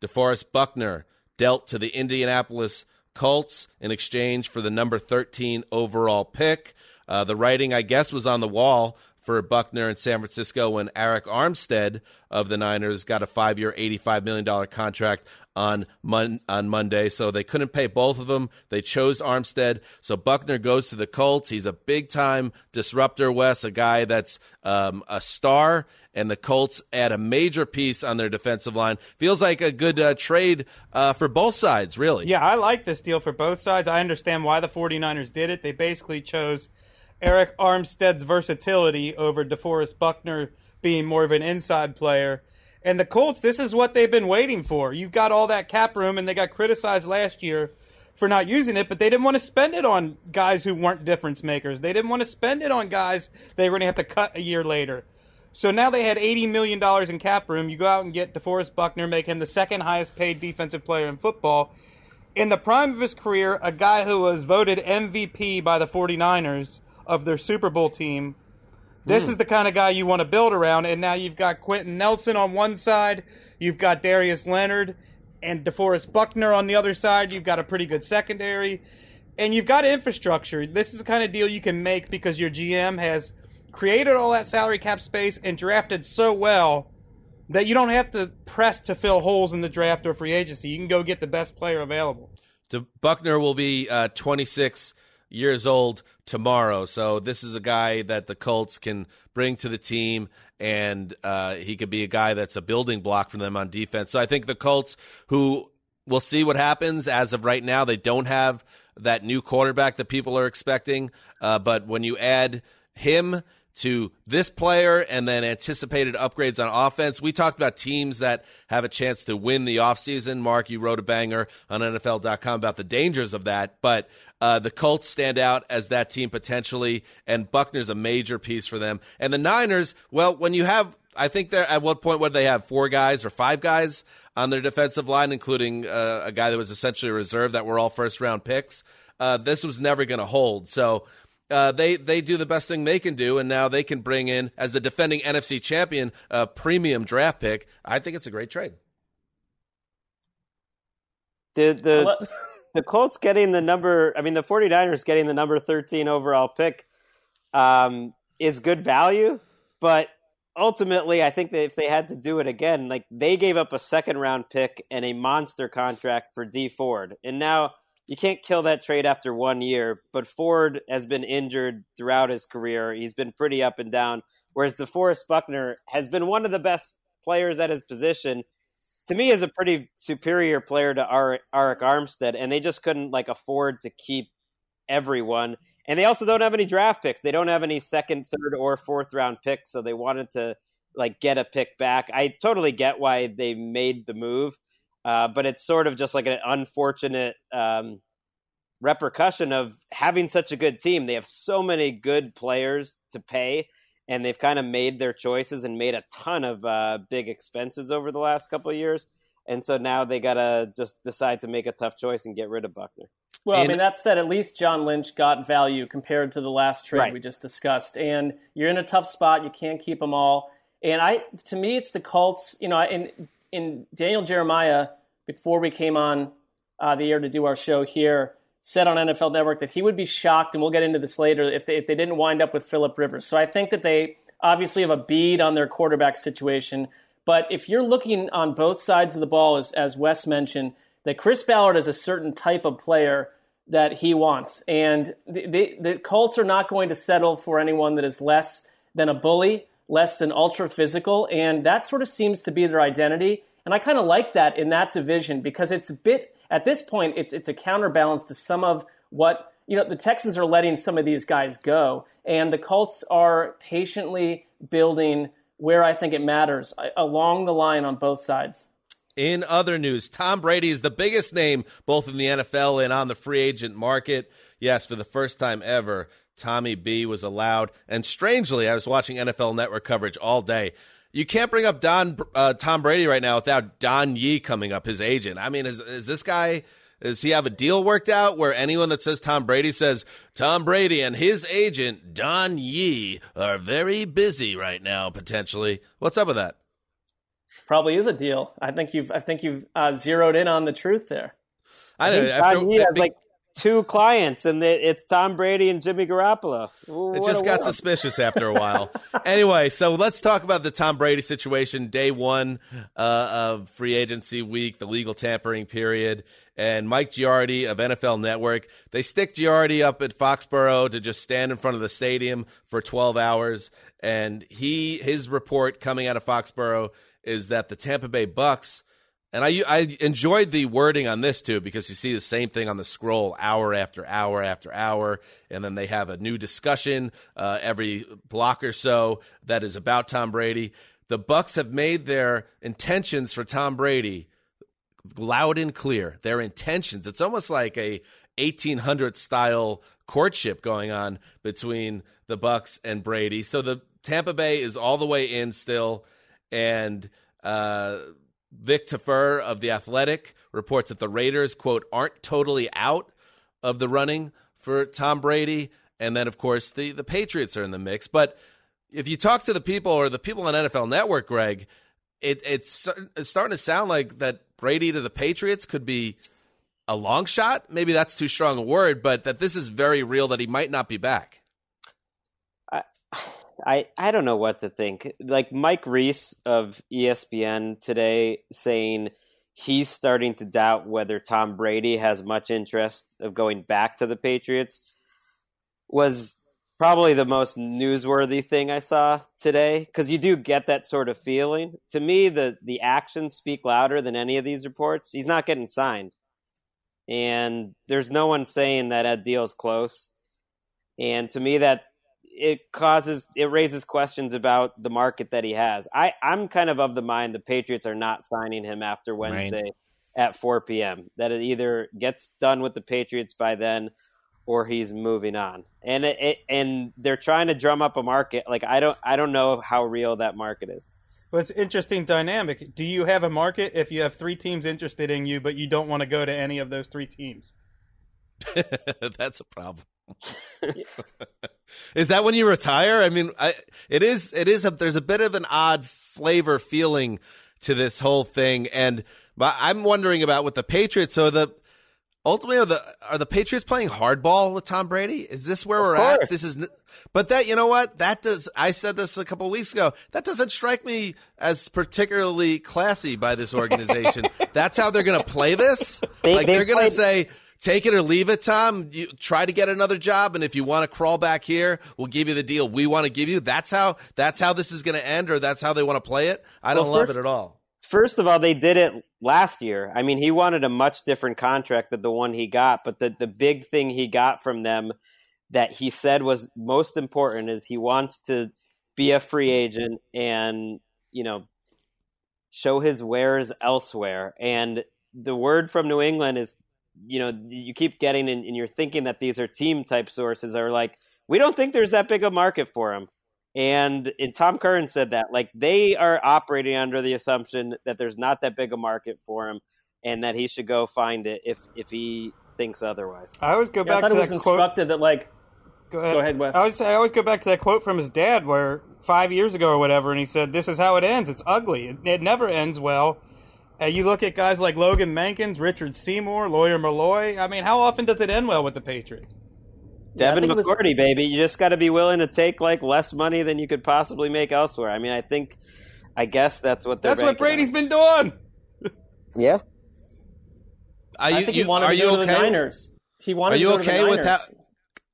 DeForest Buckner dealt to the Indianapolis Colts in exchange for the number 13 overall pick. Uh, the writing, I guess, was on the wall for Buckner in San Francisco when Arik Armstead of the Niners got a five year, $85 million contract on, mon- on Monday. So they couldn't pay both of them. They chose Armstead. So Buckner goes to the Colts. He's a big time disruptor, Wes, a guy that's um, a star. And the Colts add a major piece on their defensive line. Feels like a good uh, trade uh, for both sides, really. Yeah, I like this deal for both sides. I understand why the 49ers did it. They basically chose Arik Armstead's versatility over DeForest Buckner being more of an inside player. And the Colts, this is what they've been waiting for. You've got all that cap room, and they got criticized last year for not using it, but they didn't want to spend it on guys who weren't difference makers. They didn't want to spend it on guys they were going to have to cut a year later. So now they had $80 million in cap room. You go out and get DeForest Buckner, make him the second highest paid defensive player in football. In the prime of his career, a guy who was voted MVP by the 49ers of their Super Bowl team. This mm. is the kind of guy you want to build around. And now you've got Quenton Nelson on one side, you've got Darius Leonard and DeForest Buckner on the other side. You've got a pretty good secondary, and you've got infrastructure. This is the kind of deal you can make because your GM has created all that salary cap space and drafted so well that you don't have to press to fill holes in the draft or free agency. You can go get the best player available. Buckner will be uh, 26 years old tomorrow. So this is a guy that the Colts can bring to the team, and uh, he could be a guy that's a building block for them on defense. So I think the Colts, who we'll see what happens as of right now, they don't have that new quarterback that people are expecting. Uh, but when you add him to this player and then anticipated upgrades on offense. We talked about teams that have a chance to win the offseason. Mark, you wrote a banger on NFL.com about the dangers of that. But uh, the Colts stand out as that team potentially, and Buckner's a major piece for them. And the Niners, well, when you have, I think they're at what point would they have four guys or five guys on their defensive line, including uh, a guy that was essentially a reserve that were all first round picks. Uh, this was never going to hold. So uh, they they do the best thing they can do, and now they can bring in as the defending NFC champion a premium draft pick. I think it's a great trade. The the the Colts getting the number. I mean, the 49ers getting the number thirteen overall pick um, is good value, but ultimately, I think that if they had to do it again, like they gave up a second round pick and a monster contract for Dee Ford, and now you can't kill that trade after one year. But Ford has been injured throughout his career. He's been pretty up and down. Whereas DeForest Buckner has been one of the best players at his position. To me, is a pretty superior player to Arik Armstead, and they just couldn't like afford to keep everyone. And they also don't have any draft picks. They don't have any second, third, or fourth round picks. So they wanted to like get a pick back. I totally get why they made the move. Uh, but it's sort of just like an unfortunate um, repercussion of having such a good team. They have so many good players to pay, and they've kind of made their choices and made a ton of uh, big expenses over the last couple of years. And so now they got to just decide to make a tough choice and get rid of Buckner. Well, and, I mean, that said, at least John Lynch got value compared to the last trade right. we just discussed. And you're in a tough spot. You can't keep them all. And I, to me, it's the Colts. You know, and in Daniel Jeremiah before we came on uh, the air to do our show here said on NFL Network that he would be shocked, and we'll get into this later, if they, if they didn't wind up with Philip Rivers. So I think that they obviously have a bead on their quarterback situation. But if you're looking on both sides of the ball, as, as Wes mentioned, that Chris Ballard is a certain type of player that he wants. And the, the, the Colts are not going to settle for anyone that is less than a bully, less than ultra physical. And that sort of seems to be their identity. And I kind of like that in that division because it's a bit, at this point, it's, it's a counterbalance to some of what, you know, the Texans are letting some of these guys go. And the Colts are patiently building where I think it matters along the line on both sides. In other news, Tom Brady is the biggest name both in the NFL and on the free agent market. Yes, for the first time ever, Tommy B was allowed. And strangely, I was watching NFL Network coverage all day. You can't bring up Don uh, Tom Brady right now without Don Yee coming up, his agent. I mean, is is this guy? Does he have a deal worked out where anyone that says Tom Brady says Tom Brady and his agent Don Yee are very busy right now potentially? What's up with that? Probably is a deal. I think you've I think you've uh, zeroed in on the truth there. I, don't know. Don Yee has like two clients, and it's Tom Brady and Jimmy Garoppolo. What it just got world. suspicious after a while. anyway, so let's talk about the Tom Brady situation. Day one uh, of free agency week, the legal tampering period, and Mike Giardi of NFL Network. They stick Giardi up at Foxborough to just stand in front of the stadium for 12 hours, and he his report coming out of Foxborough is that the Tampa Bay Bucks and I I enjoyed the wording on this too because you see the same thing on the scroll hour after hour after hour, and then they have a new discussion uh, every block or so that is about Tom Brady. The Bucks have made their intentions for Tom Brady loud and clear. Their intentions. It's almost like a 1800 style courtship going on between the Bucks and Brady. So the Tampa Bay is all the way in still, and. Uh, Vic Tafur of The Athletic reports that the Raiders, quote, aren't totally out of the running for Tom Brady. And then, of course, the, the Patriots are in the mix. But if you talk to the people or the people on NFL Network, Greg, it, it's, it's starting to sound like that Brady to the Patriots could be a long shot. Maybe that's too strong a word, but that this is very real that he might not be back. I I don't know what to think. Like Mike Reiss of ESPN today saying he's starting to doubt whether Tom Brady has much interest of going back to the Patriots was probably the most newsworthy thing I saw today because you do get that sort of feeling. To me, the the actions speak louder than any of these reports. He's not getting signed, and there's no one saying that a deal's close. And to me, that it causes it raises questions about the market that he has. I I'm kind of of the mind the Patriots are not signing him after Wednesday right. at 4 p.m. That it either gets done with the Patriots by then or he's moving on. And it, it, and they're trying to drum up a market. Like I don't I don't know how real that market is. Well, it's interesting dynamic. Do you have a market if you have three teams interested in you, but you don't want to go to any of those three teams? That's a problem. is that when you retire? I mean, I, it is. It is. A, there's a bit of an odd flavor feeling to this whole thing, and but I'm wondering about with the Patriots. So the ultimately are the are the Patriots playing hardball with Tom Brady? Is this where we're at? This is, but that you know what that does. I said this a couple weeks ago. That doesn't strike me as particularly classy by this organization. That's how they're going to play this. They, like they're going to say take it or leave it, Tom. You try to get another job, and if you want to crawl back here, we'll give you the deal we want to give you. That's how that's how this is going to end, or that's how they want to play it. I don't well, first, love it at all. First of all, they did it last year. I mean, he wanted a much different contract than the one he got, but the the big thing he got from them that he said was most important is he wants to be a free agent and you know show his wares elsewhere and the word from New England is you know you keep getting and, and you're thinking that these are team type sources are like we don't think there's that big a market for him and, and Tom Curran said that like they are operating under the assumption that there's not that big a market for him and that he should go find it if if he thinks otherwise. I always go yeah, back I thought to it was that instructed quote. that like Go ahead. Go ahead, Wes. I always, I always go back to that quote from his dad, where five years ago or whatever, and he said, "This is how it ends. It's ugly. It, it never ends well." And you look at guys like Logan Mankins, Richard Seymour, Lawyer Milloy. I mean, how often does it end well with the Patriots? Devin think it was- McCourty, baby. You just got to be willing to take like less money than you could possibly make elsewhere. I mean, I think, I guess that's what they're. That's what banking on. Brady's been doing. Yeah. Are I you, think you- he wanted are to you go to okay? the Niners. He wanted Are you to go to the okay with Niners. how,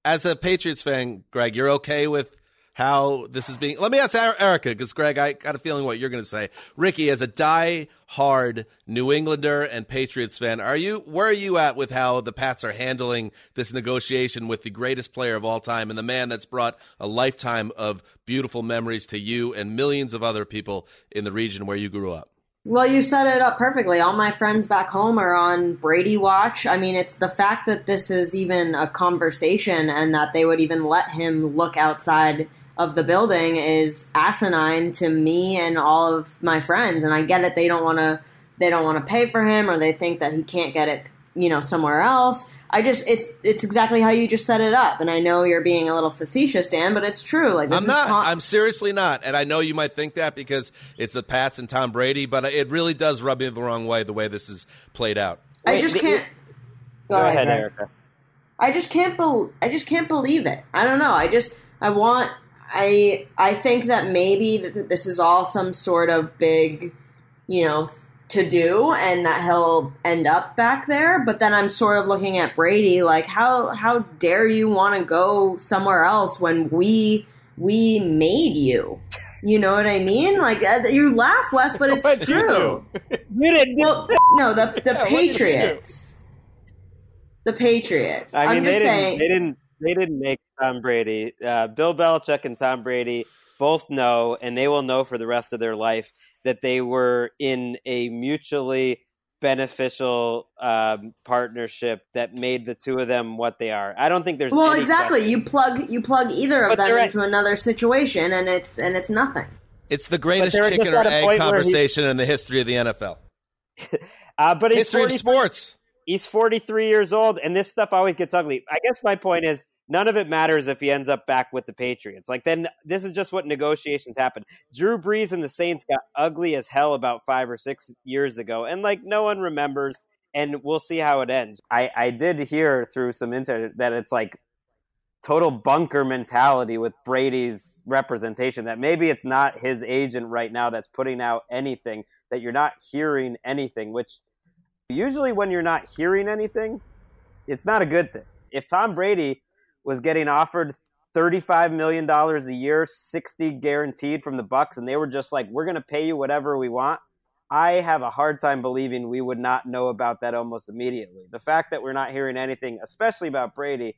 as a Patriots fan, Greg? You're okay with how this is being? Let me ask Er- Erica because Greg, I got a feeling what you're going to say. Ricky, as a die-hard New Englander and Patriots fan, are you where are you at with how the Pats are handling this negotiation with the greatest player of all time and the man that's brought a lifetime of beautiful memories to you and millions of other people in the region where you grew up? Well, you set it up perfectly. All my friends back home are on Brady Watch. I mean, it's the fact that this is even a conversation and that they would even let him look outside of the building is asinine to me and all of my friends. And I get it; they don't want to, they don't want to pay for him, or they think that he can't get it, you know, somewhere else. I just, it's, it's exactly how you just set it up. And I know you're being a little facetious, Dan, but it's true. Like this I'm is not. con- I'm seriously not. And I know you might think that because it's the Pats and Tom Brady, but it really does rub me the wrong way the way this is played out. I just can't. Go, ahead, Greg. Erica. I just can't bel I just can't believe it. I don't know. I just I want I I think that maybe that this is all some sort of big, you know, to do and that he'll end up back there, but then I'm sort of looking at Brady like how how dare you want to go somewhere else when we we made you? You know what I mean? Like uh, you laugh, Wes, but it's What'd you true. You didn't. Well, no, the the Yeah, what did you do? Patriots. The Patriots. I mean, am they just didn't. saying. They didn't. They didn't make Tom Brady. Uh, Bill Belichick and Tom Brady both know, and they will know for the rest of their life that they were in a mutually beneficial um, partnership that made the two of them what they are. I don't think there's Well, any exactly. question. You plug you plug either of But them they're at- into another situation, and it's and it's nothing. It's the greatest chicken or egg point he- conversation in the history of the NFL. Uh, but History of sports. he's 43 years old and this stuff always gets ugly i guess my point is none of it matters if he ends up back with the patriots. Like then this is just what negotiations happen drew brees and the saints got ugly as hell about five or six years ago and like no one remembers and we'll see how it ends. I i did hear through some internet that it's like total bunker mentality with brady's representation that maybe it's not his agent right now that's putting out anything that you're not hearing anything which usually when you're not hearing anything, it's not a good thing. If Tom Brady was getting offered $35 million a year, 60 guaranteed from the Bucks and they were just like, "We're going to pay you whatever we want." I have a hard time believing we would not know about that almost immediately. The fact that we're not hearing anything, especially about Brady,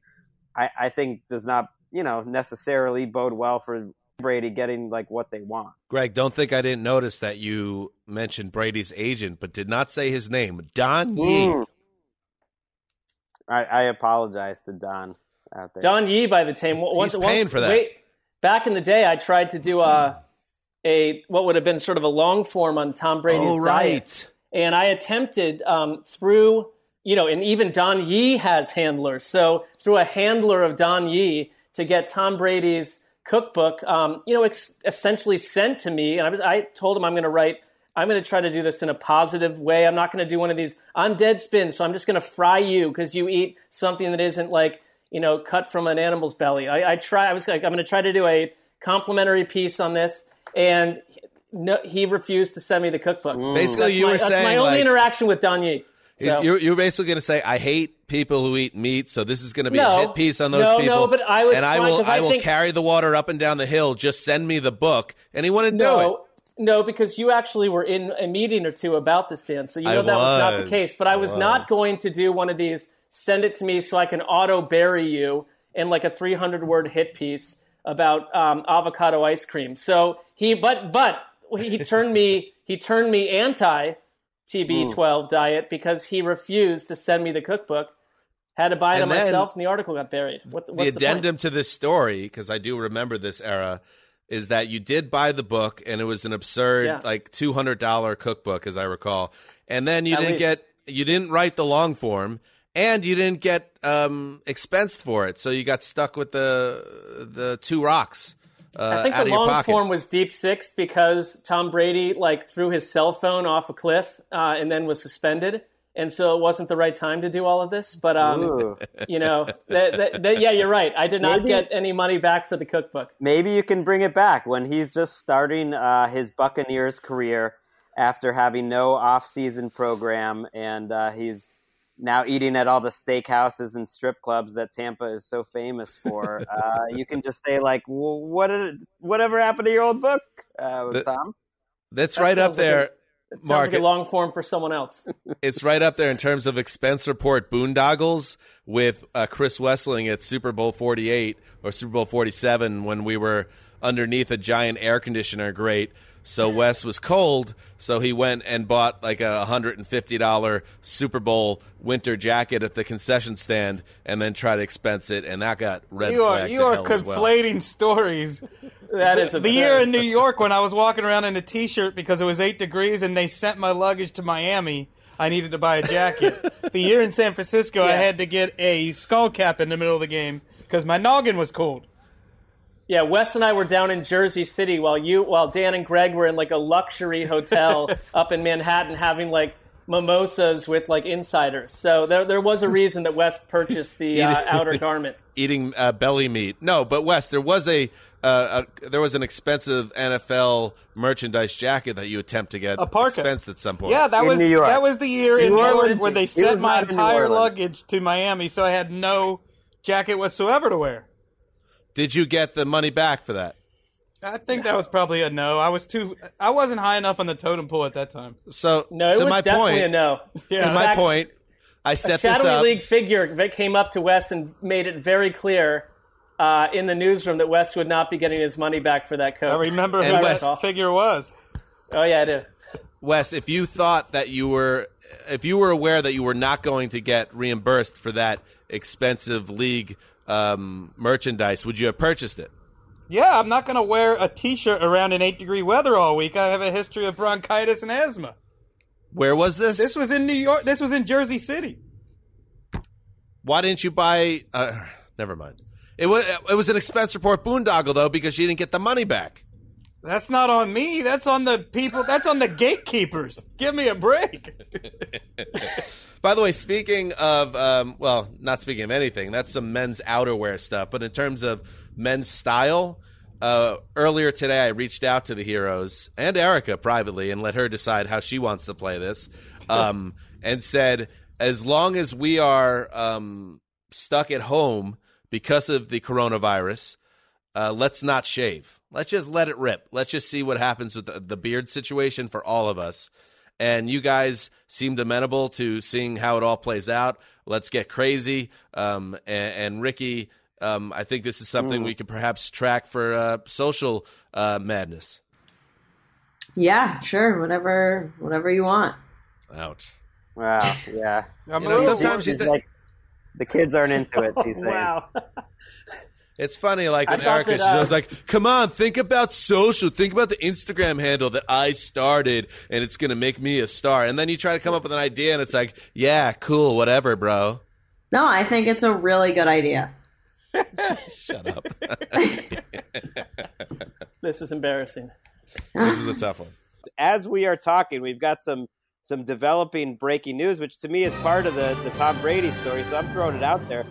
I, I think does not, you know, necessarily bode well for Brady getting like what they want. Greg, don't think I didn't notice that you mentioned Brady's agent, but did not say his name. Don Yee. Mm. I, I apologize to Don out there. Don Yee by the team. Once, He's paying once- for that. Wait, back in the day, I tried to do a a what would have been sort of a long form on Tom Brady's Oh, diet, right. and I attempted um, through you know, and even Don Yee has handlers. So through a handler of Don Yee to get Tom Brady's cookbook, um, you know, ex- essentially sent to me, and I was I told him I'm going to write. I'm going to try to do this in a positive way. I'm not going to do one of these. I'm Deadspin, so I'm just going to fry you because you eat something that isn't like you know cut from an animal's belly. I, I try. I was like, I'm going to try to do a complimentary piece on this, and no, he refused to send me the cookbook. Basically, That's you my, were that's saying my only like, interaction with Don Yee. So- you're, you're basically going to say, I hate people who eat meat, so this is going to be No. a hit piece on those No, no, people. but I was and I trying- will, 'cause I, I will think- carry the water up and down the hill. Just send me the book, and he wouldn't do it. No, no, because you actually were in a meeting or two about this, Dan. So you I know that was. not the case. But I was, I not going to do one of these. Send it to me so I can auto bury you in like a 300 word hit piece about um, avocado ice cream. So he, but but he turned me he turned me anti TB12 diet because he refused to send me the cookbook. Had to buy it And myself, and the article got buried. What, what's the addendum to this story, because I do remember this era, is that you did buy the book, and it was an absurd, Yeah. like two hundred dollar cookbook, as I recall. And then you At didn't least. get, you didn't write the long form, and you didn't get um, expensed for it, so you got stuck with the the two rocks uh, I think out the of long form was deep sixth because Tom Brady like threw his cell phone off a cliff uh, and then was suspended, and so it wasn't the right time to do all of this. But um, Ooh. you know, that, that, that- yeah, you're right. I did not Maybe- get any money back for the cookbook. Maybe you can bring it back when he's just starting uh, his Buccaneers career after having no off-season program, and uh, he's now eating at all the steakhouses and strip clubs that Tampa is so famous for. uh, you can just say like, well, "What did, whatever happened to your old book, uh, The- Tom?" That's That right up sounds like there. It sounds Mark, like a long form for someone else. it's right up there in terms of expense report boondoggles with uh, Chris Wesseling at Super Bowl 48 or Super Bowl 47 when we were underneath a giant air conditioner grate. So Wes was cold, so he went and bought like a $150 Super Bowl winter jacket at the concession stand and then tried to expense it, and that got red you are flagged you to are hell as well. conflating stories. That is the absurd. year in New York when I was walking around in a t-shirt because it was eight degrees and they sent my luggage to Miami. I needed to buy a jacket. the year in San Francisco, I had to get a skull cap in the middle of the game because my noggin was cold. Yeah, Wes and I were down in Jersey City while you, while Dan and Greg were in like a luxury hotel up in Manhattan having like mimosas with like insiders. So there, there was a reason that Wes purchased the uh, outer garment. eating uh, belly meat. No, but Wes, there was a, uh, a there was an expensive NFL merchandise jacket that you attempt to get A parka. expensed at some point. Yeah, that In was New York. that was the year in New New York Orleans. where they sent my not in New entire luggage to Miami, so I had no jacket whatsoever to wear. Did you get the money back for that? I think that was probably a no. I was too. I wasn't high enough on the totem pole at that time. So No, it to was my definitely point, a no. Yeah. to In my point, I set this shadowy up. league figure that came up to Wes and made it very clear uh, in the newsroom that Wes would not be getting his money back for that coat. I remember And who Wes- that figure was. Oh yeah, I do. Wes, if you thought that you were, if you were aware that you were not going to get reimbursed for that expensive league um, merchandise, would you have purchased it? Yeah, I'm not going to wear a T-shirt around in eight degree weather all week. I have a history of bronchitis and asthma. Where was this? This was in New York. This was in Jersey City. Why didn't you buy? Uh, never mind. It was it was an expense report boondoggle though because she didn't get the money back. That's not on me. That's on the people. That's on the gatekeepers. Give me a break. By the way, speaking of, um, well, not speaking of anything, that's some men's outerwear stuff. But in terms of men's style, uh, earlier today I reached out to the heroes and Erica privately and let her decide how she wants to play this, um, and said as long as we are um, stuck at home because of the coronavirus, uh, let's not shave. Let's just let it rip. Let's just see what happens with the, the beard situation for all of us. And you guys seemed amenable to seeing how it all plays out. Let's get crazy. Um, and, and Ricky, um, I think this is something we could perhaps track for uh, social uh, madness. Yeah, sure. Whatever, whatever you want. Ouch. Wow, yeah. You know, sometimes you She's think like, the kids aren't into it. She's saying. Wow. It's funny, like I with Erica, that, she uh, was like, "Come on, think about social. Think about the Instagram handle that I started, and it's gonna make me a star." And then you try to come up with an idea, and it's like, "Yeah, cool, whatever, bro." No, I think it's a really good idea. Shut up. This is embarrassing. this is a tough one. as we are talking, we've got some some developing breaking news, which to me is part of the, the Tom Brady story. So I'm throwing it out there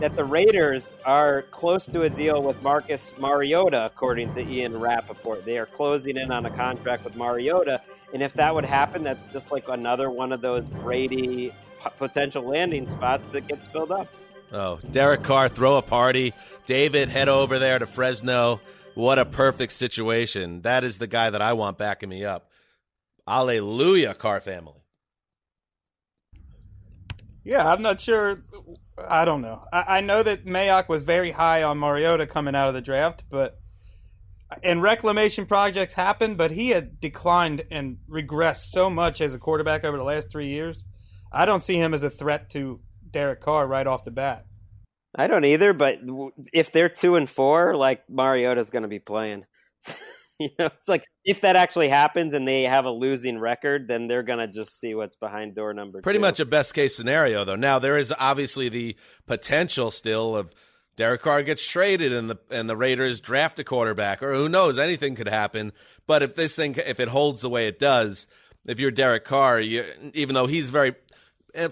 that the Raiders are close to a deal with Marcus Mariota, according to Ian Rapoport. They are closing in on a contract with Mariota, and if that would happen, that's just like another one of those Brady potential landing spots that gets filled up. Oh, Derek Carr, throw a party. David, head over there to Fresno. What a perfect situation. That is the guy that I want backing me up. Alleluia, Carr family. Yeah, I'm not sure. I don't know. I, I know that Mayock was very high on Mariota coming out of the draft, but and reclamation projects happened, but he had declined and regressed so much as a quarterback over the last three years. I don't see him as a threat to Derek Carr right off the bat. I don't either, but if they're two and four, like Mariota's going to be playing. you know, it's like if that actually happens and they have a losing record, then they're going to just see what's behind door number Pretty two. much a best case scenario, though. Now, there is obviously the potential still of Derek Carr gets traded and the and the Raiders draft a quarterback, or who knows, anything could happen. But if this thing, if it holds the way it does, if you're Derek Carr, you, even though he's very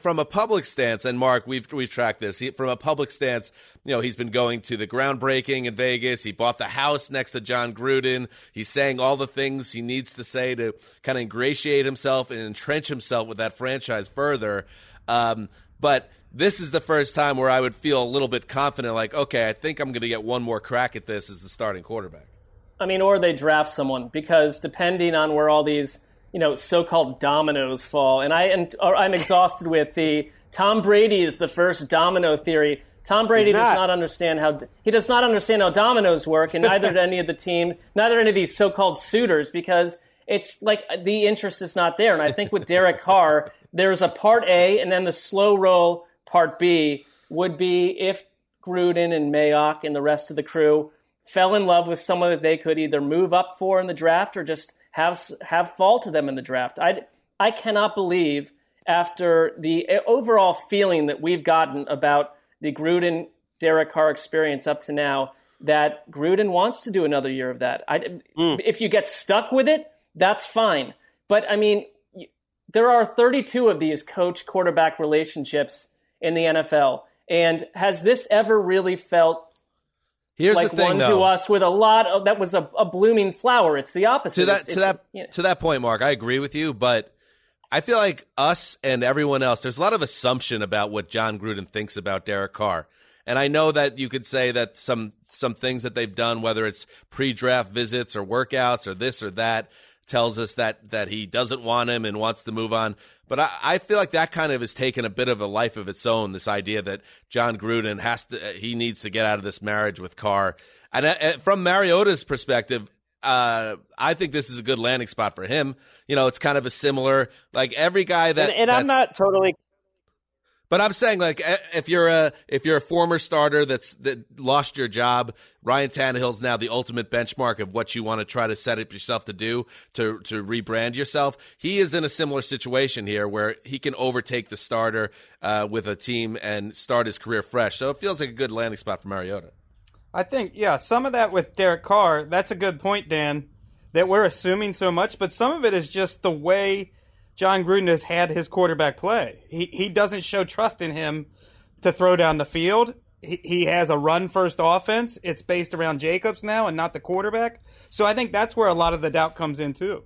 from a public stance, and Mark, we've we've tracked this. He, from a public stance, you know, he's been going to the groundbreaking in Vegas. He bought the house next to Jon Gruden. He's saying all the things he needs to say to kind of ingratiate himself and entrench himself with that franchise further. Um, but this is the first time where I would feel a little bit confident, like, okay, I think I'm going to get one more crack at this as the starting quarterback. I mean, or they draft someone because depending on where all these you know so-called dominoes fall, and I and I'm exhausted with the Tom Brady is the first domino theory. Tom Brady not. does not understand how he does not understand how dominoes work, and neither do any of the teams, neither any of these so-called suitors, because it's like the interest is not there. And I think with Derek Carr, there's a part A, and then the slow roll part B would be if Gruden and Mayock and the rest of the crew fell in love with someone that they could either move up for in the draft or just have have fall to them in the draft. I I cannot believe after the overall feeling that we've gotten about the Gruden Derek Carr experience up to now that Gruden wants to do another year of that. I, mm. If you get stuck with it, that's fine. But I mean, there are 32 of these coach quarterback relationships in the NFL. And has this ever really felt Here's like the thing, one though. to us with a lot of that was a, a blooming flower. It's the opposite. To that it's, to that you know. to that point, Mark, I agree with you, but I feel like us and everyone else, there's a lot of assumption about what Jon Gruden thinks about Derek Carr. And I know that you could say that some some things that they've done, whether it's pre-draft visits or workouts or this or that, tells us that that he doesn't want him and wants to move on. But I, I feel like that kind of has taken a bit of a life of its own. This idea that Jon Gruden has to, he needs to get out of this marriage with Carr. And uh, from Mariota's perspective, uh, I think this is a good landing spot for him. You know, it's kind of a similar, like every guy that, and, and I'm not totally but I'm saying like eh, if you're a if you're a former starter that's that lost your job, Ryan Tannehill's now the ultimate benchmark of what you want to try to set up yourself to do to to rebrand yourself. He is in a similar situation here where he can overtake the starter uh, with a team and start his career fresh. So it feels like a good landing spot for Mariota. I think yeah, some of that with Derek Carr. That's a good point, Dan. That we're assuming so much, but some of it is just the way Jon Gruden has had his quarterback play. He he doesn't show trust in him to throw down the field. He, he has a run first offense. It's based around Jacobs now and not the quarterback. So I think that's where a lot of the doubt comes in too.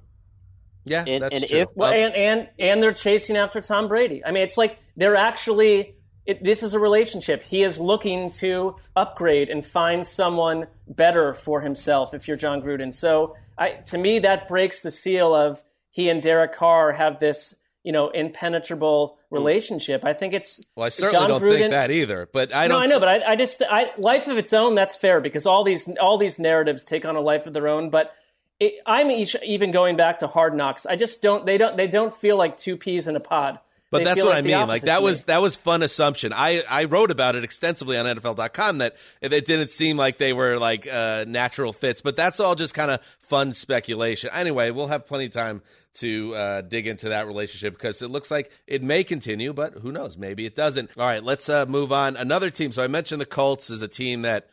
Yeah, and, that's and true. If, well, and, and and they're chasing after Tom Brady. I mean, it's like they're actually. It, this is a relationship. He is looking to upgrade and find someone better for himself. If you're Jon Gruden, so I, to me, that breaks the seal of he and Derek Carr have this you know impenetrable relationship. I think it's well. I certainly Jon don't Gruden, think that either. But I don't. No, I know, but I, I just I, life of its own. That's fair because all these all these narratives take on a life of their own. But it, I'm even going back to Hard Knocks. I just don't. They don't. They don't feel like two peas in a pod. But They that's what like I mean. Like that was that was fun assumption. I I wrote about it extensively on NFL.com that it didn't seem like they were like uh, natural fits. But that's all just kind of fun speculation. Anyway, we'll have plenty of time to uh, dig into that relationship because it looks like it may continue, but who knows? Maybe it doesn't. All right, let's uh, move on. Another team. So I mentioned the Colts as a team that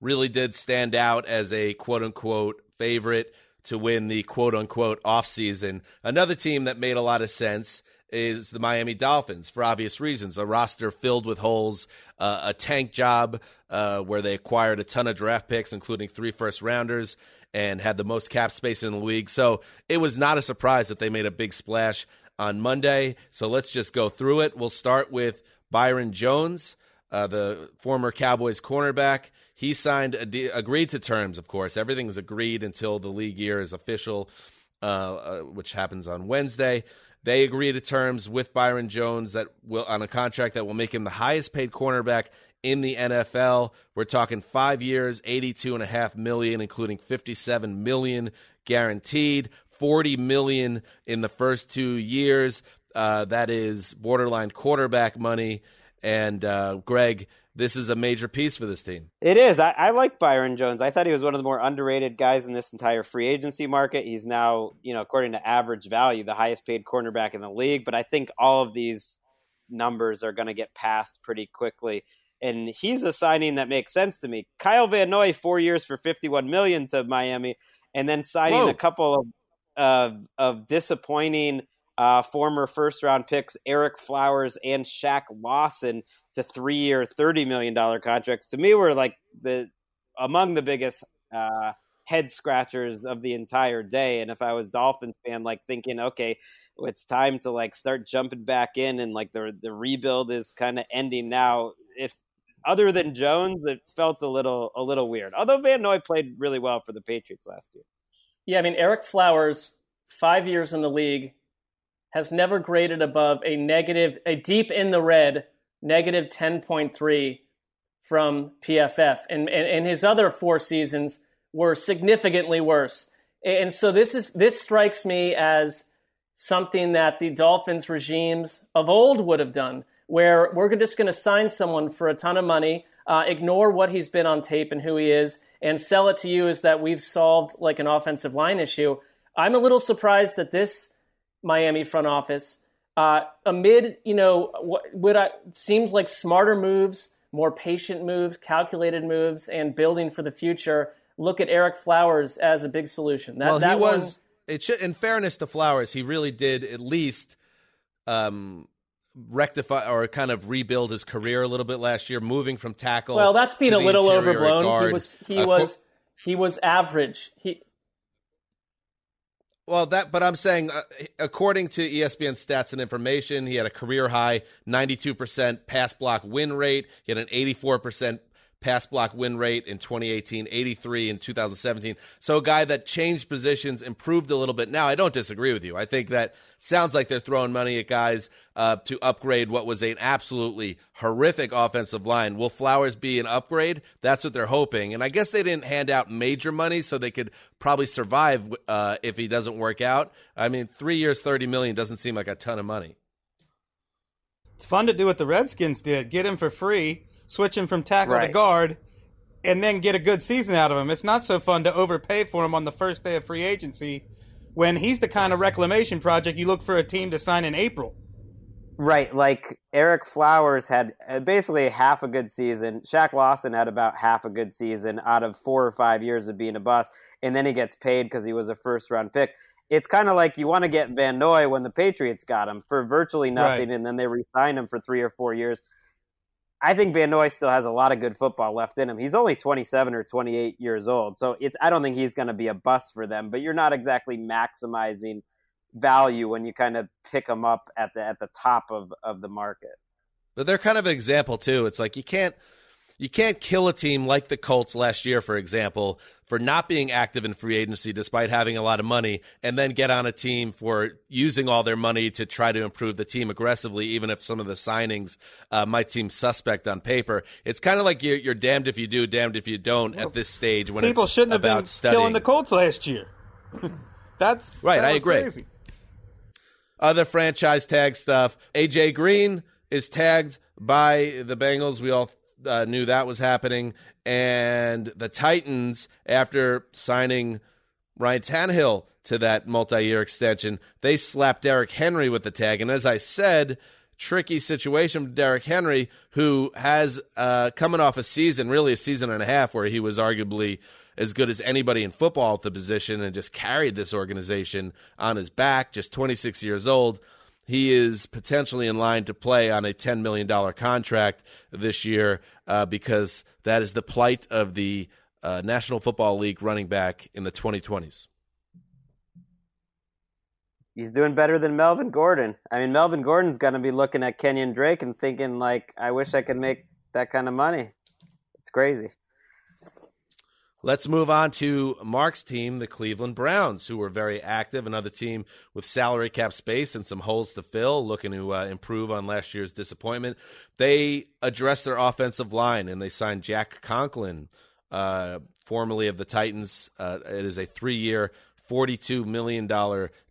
really did stand out as a quote unquote favorite to win the quote unquote offseason. Another team that made a lot of sense is the Miami Dolphins for obvious reasons. A roster filled with holes, uh, a tank job uh, where they acquired a ton of draft picks, including three first rounders, and had the most cap space in the league. So it was not a surprise that they made a big splash on Monday. So let's just go through it. We'll start with Byron Jones, uh, the former Cowboys cornerback. He signed, agreed to terms, of course. Everything's agreed until the league year is official, uh, uh, which happens on Wednesday. They agree to terms with Byron Jones that will on a contract that will make him the highest paid cornerback in the NFL. We're talking five years, eighty-two and a half million, including fifty-seven million guaranteed, forty million in the first two years. Uh, that is borderline quarterback money. And uh, Greg, this is a major piece for this team. It is. I, I like Byron Jones. I thought he was one of the more underrated guys in this entire free agency market. He's now, you know, according to average value, the highest paid cornerback in the league. But I think all of these numbers are going to get passed pretty quickly. And he's a signing that makes sense to me. Kyle Van Noy, four years for 51 million to Miami, and then signing Whoa. a couple of of, of disappointing uh, former first round picks, Ereck Flowers and Shaq Lawson, to three year, $30 million contracts. To me, were like the among the biggest uh, head scratchers of the entire day. And if I was Dolphins fan, like thinking, okay, it's time to like start jumping back in and like the the rebuild is kind of ending now. If other than Jones, it felt a little a little weird. Although Van Noy played really well for the Patriots last year. Yeah, I mean Ereck Flowers, five years in the league, has never graded above a negative, a deep in the red, negative ten point three from PFF, and, and and his other four seasons were significantly worse. And so this is this strikes me as something that the Dolphins regimes of old would have done, where we're just going to sign someone for a ton of money, uh, ignore what he's been on tape and who he is, and sell it to you as that we've solved like an offensive line issue. I'm a little surprised that this Miami front office, uh, amid you know what, what I, seems like smarter moves, more patient moves, calculated moves, and building for the future, look at Ereck Flowers as a big solution. That, well, that he was. One, it should, in fairness to Flowers, he really did at least um, rectify or kind of rebuild his career a little bit last year, moving from tackle. Well, that's been a little overblown. Guard. He was he uh, was he was average. He well, that, but I'm saying, uh, according to ESPN stats and information, he had a career high 92% pass block win rate. He had an 84% pass block win rate in 2018, 83 in 2017. So a guy that changed positions, improved a little bit. Now, I don't disagree with you. I think that sounds like they're throwing money at guys uh, to upgrade what was an absolutely horrific offensive line. Will Flowers be an upgrade? That's what they're hoping. And I guess they didn't hand out major money so they could probably survive uh, if he doesn't work out. I mean, three years, 30 million doesn't seem like a ton of money. It's fun to do what the Redskins did. Get him for free switch him from tackle right. to guard, and then get a good season out of him. It's not so fun to overpay for him on the first day of free agency when he's the kind of reclamation project you look for a team to sign in April. Right, like Ereck Flowers had uh, basically half a good season. Shaq Lawson had about half a good season out of four or five years of being a bust, and then he gets paid because he was a first round pick. It's kind of like you want to get Van Noy when the Patriots got him for virtually nothing, right. and then they re-sign him for three or four years. I think Van Noy still has a lot of good football left in him. He's only 27 or 28 years old, so it's I don't think he's going to be a bust for them. But you're not exactly maximizing value when you kind of pick him up at the at the top of of the market. But they're kind of an example too. It's like you can't you can't kill a team like the Colts last year, for example, for not being active in free agency despite having a lot of money, and then get on a team for using all their money to try to improve the team aggressively, even if some of the signings uh, might seem suspect on paper. It's kind of like you're, you're, damned if you do, damned if you don't at this stage when people shouldn't have been studying. killing the Colts last year. That's right. That I agree. Crazy. Other franchise tag stuff. AJ Green is tagged by the Bengals. We all uh, knew that was happening. And the Titans, after signing Ryan Tannehill to that multi year extension, they slapped Derrick Henry with the tag. And as I said, tricky situation with Derrick Henry, who has uh, coming off a season, really a season and a half, where he was arguably as good as anybody in football at the position and just carried this organization on his back, just 26 years old he is potentially in line to play on a $10 million contract this year uh, because that is the plight of the uh, National Football League running back in the 2020s. He's doing better than Melvin Gordon. I mean, Melvin Gordon's going to be looking at Kenyon Drake and thinking, like, I wish I could make that kind of money. It's crazy. Let's move on to Mark's team, the Cleveland Browns, who were very active. Another team with salary cap space and some holes to fill, looking to uh, improve on last year's disappointment. They addressed their offensive line and they signed Jack Conklin, uh, formerly of the Titans. Uh, it is a three year, $42 million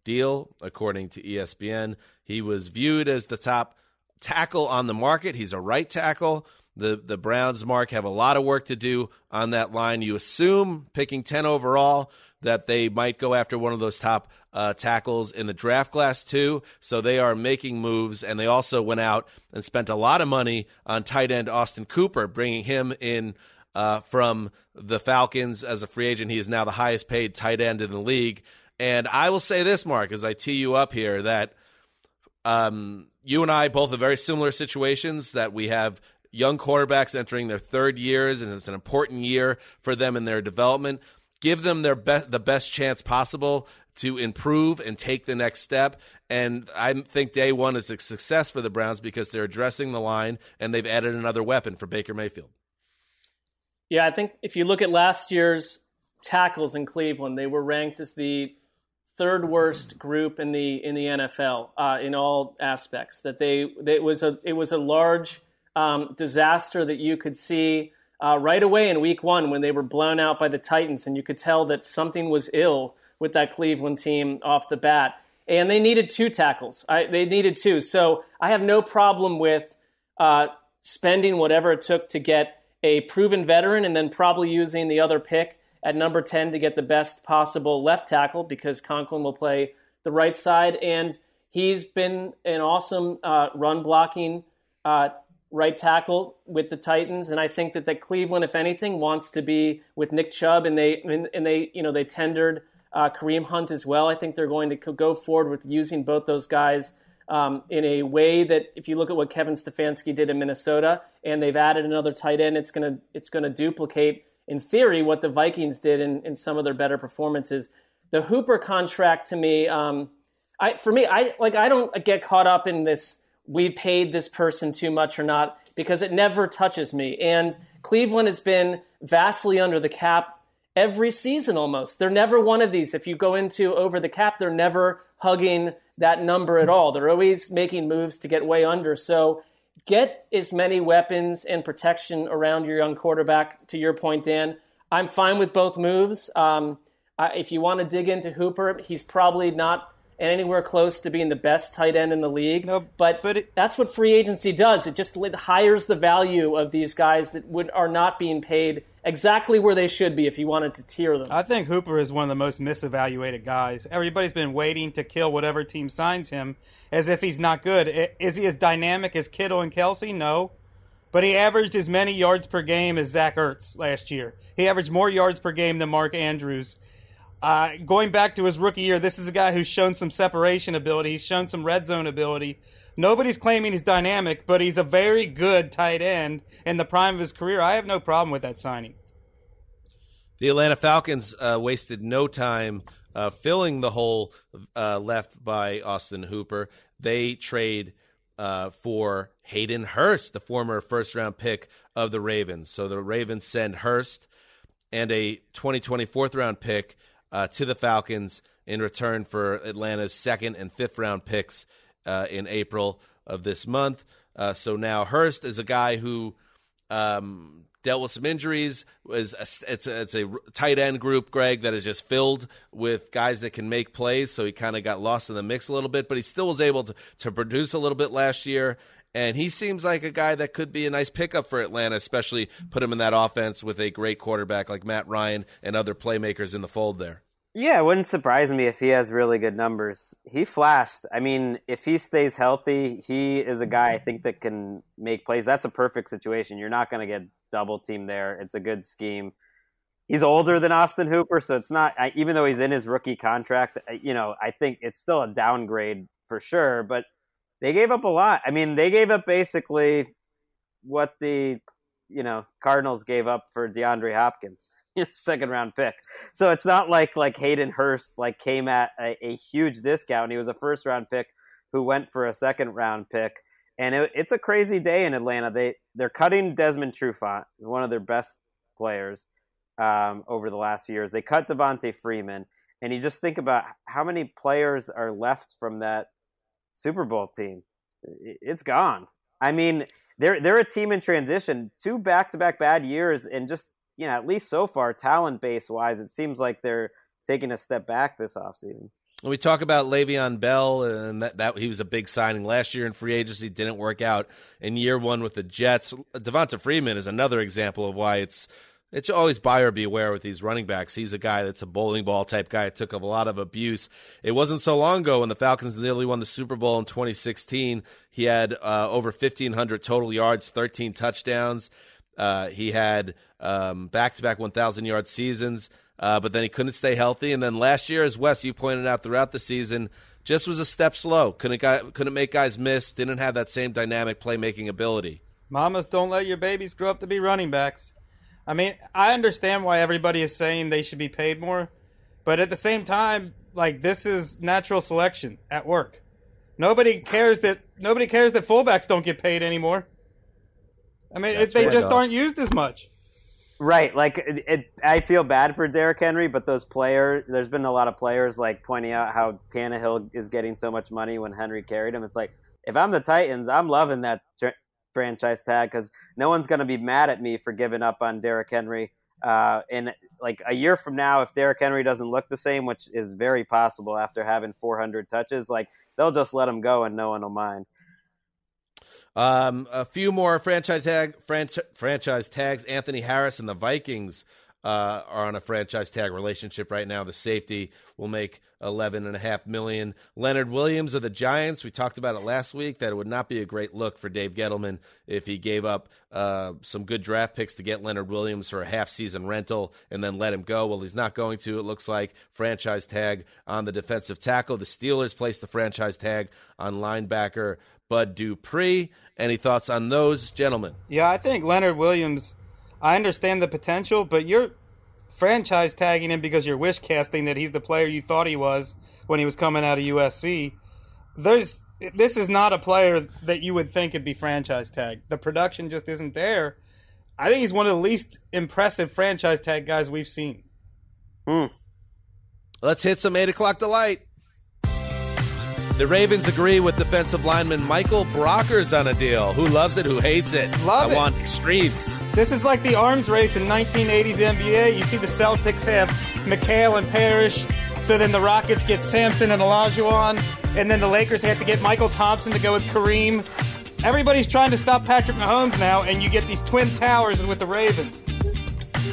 deal, according to ESPN. He was viewed as the top tackle on the market. He's a right tackle. The the Browns, Mark, have a lot of work to do on that line. You assume picking 10 overall that they might go after one of those top uh, tackles in the draft class too. So they are making moves, and they also went out and spent a lot of money on tight end Austin Hooper, bringing him in uh, from the Falcons as a free agent. He is now the highest paid tight end in the league. And I will say this, Mark, as I tee you up here, that um, you and I both have very similar situations that we have young quarterbacks entering their third years, and it's an important year for them in their development. Give them their the best chance possible to improve and take the next step. And I think day one is a success for the Browns because they're addressing the line and they've added another weapon for Baker Mayfield. Yeah, I think if you look at last year's tackles in Cleveland, they were ranked as the third worst group in the in the NFL uh, in all aspects. That they, they, it was a it was a large um, disaster that you could see uh, right away in Week One when they were blown out by the Titans, and you could tell that something was ill with that Cleveland team off the bat. And they needed two tackles. I, they needed two. So I have no problem with uh, spending whatever it took to get a proven veteran and then probably using the other pick at number 10 to get the best possible left tackle because Conklin will play the right side. And he's been an awesome uh, run blocking uh, right tackle with the Titans. And I think that, that Cleveland, if anything, wants to be with Nick Chubb and they, and, they, you know, they tendered uh, Kareem Hunt as well. I think they're going to go forward with using both those guys um, in a way that, if you look at what Kevin Stefanski did in Minnesota, and they've added another tight end, it's gonna it's gonna duplicate in theory, what the Vikings did in, in some of their better performances. The Hooper contract to me, um, I for me, I like I don't get caught up in this. We paid this person too much or not because it never touches me. And Cleveland has been vastly under the cap every season almost. They're never one of these. If you go into over the cap, they're never hugging that number at all. They're always making moves to get way under. So get as many weapons and protection around your young quarterback. To your point, Dan, I'm fine with both moves. Um, if you want to dig into Hooper, he's probably not anywhere close to being the best tight end in the league. No, but, but it, that's what free agency does. It just it hires the value of these guys that would are not being paid exactly where they should be if you wanted to tier them. I think Hooper is one of the most misevaluated guys. Everybody's been waiting to kill whatever team signs him as if he's not good. Is he as dynamic as Kittle and Kelce? No. But he averaged as many yards per game as Zach Ertz last year. He averaged more yards per game than Mark Andrews. Uh, going back to his rookie year, this is a guy who's shown some separation ability. He's shown some red zone ability. Nobody's claiming he's dynamic, but he's a very good tight end in the prime of his career. I have no problem with that signing. The Atlanta Falcons uh, wasted no time uh, filling the hole uh, left by Austin Hooper. They trade uh, for Hayden Hurst, the former first round pick of the Ravens. So the Ravens send Hurst and a 2020 fourth round pick uh, to the Falcons in return for Atlanta's second and fifth round picks uh, in April of this month. Uh, so now Hurst is a guy who um, dealt with some injuries. Is a, it's a, it's a tight end group, Greg, that is just filled with guys that can make plays. So he kind of got lost in the mix a little bit, but he still was able to to produce a little bit last year. And he seems like a guy that could be a nice pickup for Atlanta, especially put him in that offense with a great quarterback like Matt Ryan and other playmakers in the fold there. Yeah, it wouldn't surprise me if he has really good numbers. He flashed. I mean, if he stays healthy, he is a guy I think that can make plays. That's a perfect situation. You're not going to get double team there. It's a good scheme. He's older than Austin Hooper, so it's not even though he's in his rookie contract, you know, I think it's still a downgrade for sure, but they gave up a lot. I mean, they gave up basically what the, you know, Cardinals gave up for DeAndre Hopkins. second round pick. So it's not like like Hayden Hurst like came at a, a, huge discount. He was a first round pick who went for a second round pick, and it, it's a crazy day in Atlanta. They they're cutting Desmond Trufant, one of their best players um, over the last few years. They cut Devonta Freeman, and you just think about how many players are left from that Super Bowl team. It's gone. I mean, they're they're a team in transition. Two back to back bad years, and just you know, at least so far, talent base wise, it seems like they're taking a step back this offseason. we talk about Le'Veon Bell, and that, that he was a big signing last year in free agency, didn't work out in year one with the Jets. Devonta Freeman is another example of why it's it's always buyer beware with these running backs. He's a guy that's a bowling ball type guy. It took a lot of abuse. It wasn't so long ago when the Falcons nearly won the Super Bowl in 2016. He had uh, over 1,500 total yards, 13 touchdowns. Uh, he had back to back 1,000 yard seasons, uh, but then he couldn't stay healthy. And then last year, as Wes, you pointed out throughout the season, just was a step slow. Couldn't, couldn't make guys miss, didn't have that same dynamic playmaking ability. Mamas, don't let your babies grow up to be running backs. I mean, I understand why everybody is saying they should be paid more, but at the same time, like this is natural selection at work. Nobody cares that nobody cares that fullbacks don't get paid anymore. I mean, it, they just aren't used as much. Right, like it, it, I feel bad for Derrick Henry, but those players, there's been a lot of players like pointing out how Tannehill is getting so much money when Henry carried him. It's like if I'm the Titans, I'm loving that franchise tag because no one's going to be mad at me for giving up on Derrick Henry. Uh, and like a year from now, if Derrick Henry doesn't look the same, which is very possible after having 400 touches, like they'll just let him go and no one will mind. Um, a few more franchise tag franchi- franchise tags. Anthony Harris and the Vikings uh, are on a franchise tag relationship right now. The safety will make eleven and a half million. Leonard Williams of the Giants. We talked about it last week that it would not be a great look for Dave Gettleman if he gave up uh, some good draft picks to get Leonard Williams for a half season rental and then let him go. Well, he's not going to. It looks like franchise tag on the defensive tackle. The Steelers placed the franchise tag on linebacker Bud Dupree. Any thoughts on those gentlemen? Yeah, I think Leonard Williams I understand the potential, but you're franchise tagging him because you're wish casting that he's the player you thought he was when he was coming out of USC. There's this is not a player that you would think would be franchise tagged. The production just isn't there. I think he's one of the least impressive franchise tag guys we've seen. Hmm. Let's hit some eight o'clock delight. The Ravens agree with defensive lineman Michael Brockers on a deal. Who loves it? Who hates it? Love I it. want extremes. This is like the arms race in 1980s NBA. You see the Celtics have McHale and Parish, so then the Rockets get Sampson and Olajuwon, and then the Lakers have to get Mychal Thompson to go with Kareem. Everybody's trying to stop Patrick Mahomes now, and you get these twin towers with the Ravens.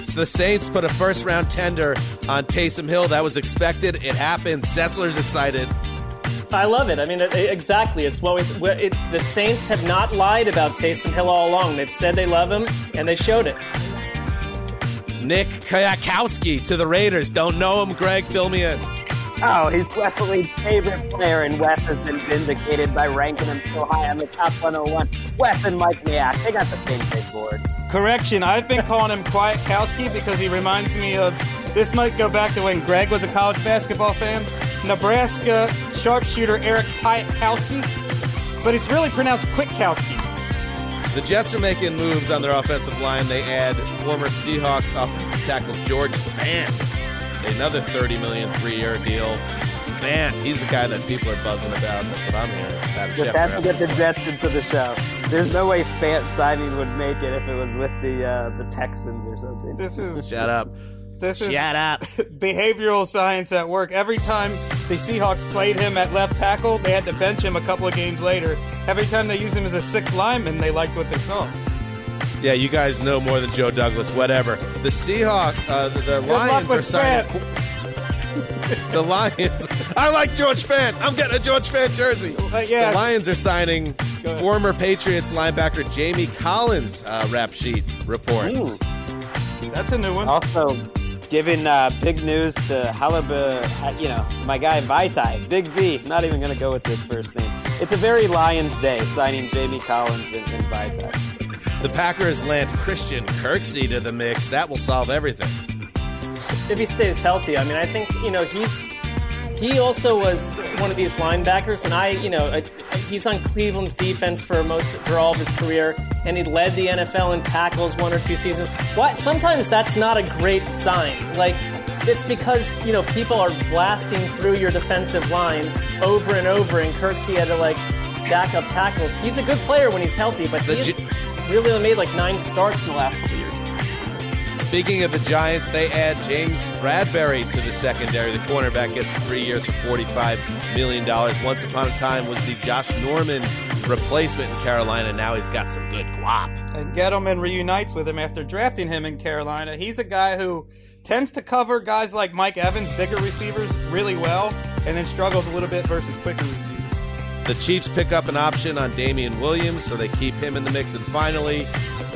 So the Saints put a first round tender on Taysom Hill. That was expected. It happened. Sessler's excited. I love it. I mean, it, it, exactly. It's what we. It, the Saints have not lied about Taysom Hill all along. They've said they love him, and they showed it. Nick Kwiatkowski to the Raiders. Don't know him, Greg. Fill me in. Oh, he's Wesley's favorite player, and Wes has been vindicated by ranking him so high on the top 101. Wes and Mike Mayock, they got the same big board. Correction, I've been calling him Kwiatkowski because he reminds me of. This might go back to when Greg was a college basketball fan. Nebraska sharpshooter Eric Piatkowski, but it's really pronounced Quickkowski. The Jets are making moves on their offensive line. They add former Seahawks offensive tackle George Fant, another 30 million three-year deal. Fant, he's the guy that people are buzzing about. That's what I'm hearing. Just have to get the Jets into the show. There's no way Fant signing would make it if it was with the uh, the Texans or something. This is shut up. This is Shut up. behavioral science at work. Every time the Seahawks played him at left tackle, they had to bench him a couple of games later. Every time they used him as a sixth lineman, they liked what they saw. Yeah, you guys know more than Joe Douglas. Whatever. The Seahawks, uh, the, the Lions are signing. the Lions. I like George Fant. I'm getting a George Fant jersey. Uh, yeah. The Lions are signing former Patriots linebacker Jamie Collins. Uh, rap sheet reports. Ooh. That's a new one. Also, giving uh, big news to Halibut, you know, my guy Vaitai, Big V. Not even going to go with his first name. It's a very Lions day signing Jamie Collins and, and Vaitai. The Packers land Christian Kirksey to the mix. That will solve everything. If he stays healthy, I mean, I think you know he's he also was one of these linebackers, and I, you know, he's on Cleveland's defense for most for all of his career, and he led the NFL in tackles one or two seasons. Why? Sometimes that's not a great sign. Like it's because you know people are blasting through your defensive line over and over, and Kirksey had to like stack up tackles. He's a good player when he's healthy, but he's really only made like nine starts in the last couple years. Speaking of the Giants, they add James Bradberry to the secondary. The cornerback gets three years for $45 million. Once upon a time was the Josh Norman replacement in Carolina. Now he's got some good guap. And Gettleman reunites with him after drafting him in Carolina. He's a guy who tends to cover guys like Mike Evans, bigger receivers, really well, and then struggles a little bit versus quicker receivers. The Chiefs pick up an option on Damien Williams, so they keep him in the mix. And finally,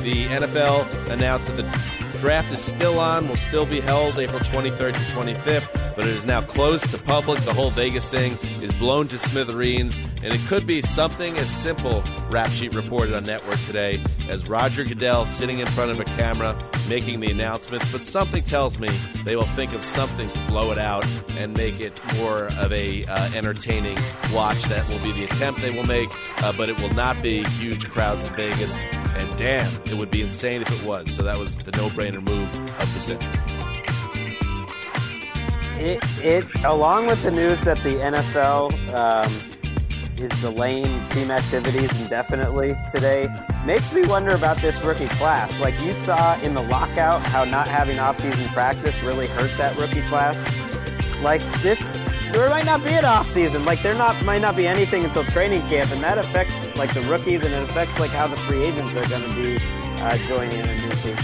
the NFL announced that the draft is still on, will still be held April 23rd to 25th, but it is now closed to public. The whole Vegas thing is blown to smithereens, and it could be something as simple, Rap Sheet reported on Network today, as Roger Goodell sitting in front of a camera making the announcements. But something tells me they will think of something to blow it out and make it more of a uh, entertaining watch. That will be the attempt they will make, uh, but it will not be huge crowds in Vegas. And damn, it would be insane if it was. So that was the no-brainer move of the century. It, it along with the news that the NFL um, is delaying team activities indefinitely today makes me wonder about this rookie class. Like you saw in the lockout, how not having off-season practice really hurt that rookie class. Like this, there might not be an off-season. Like there not might not be anything until training camp, and that affects like the rookies, and it affects like how the free agents are going to be uh, joining a new team.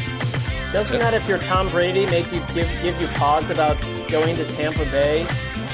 Doesn't that, if you're Tom Brady, make you give give you pause about going to Tampa Bay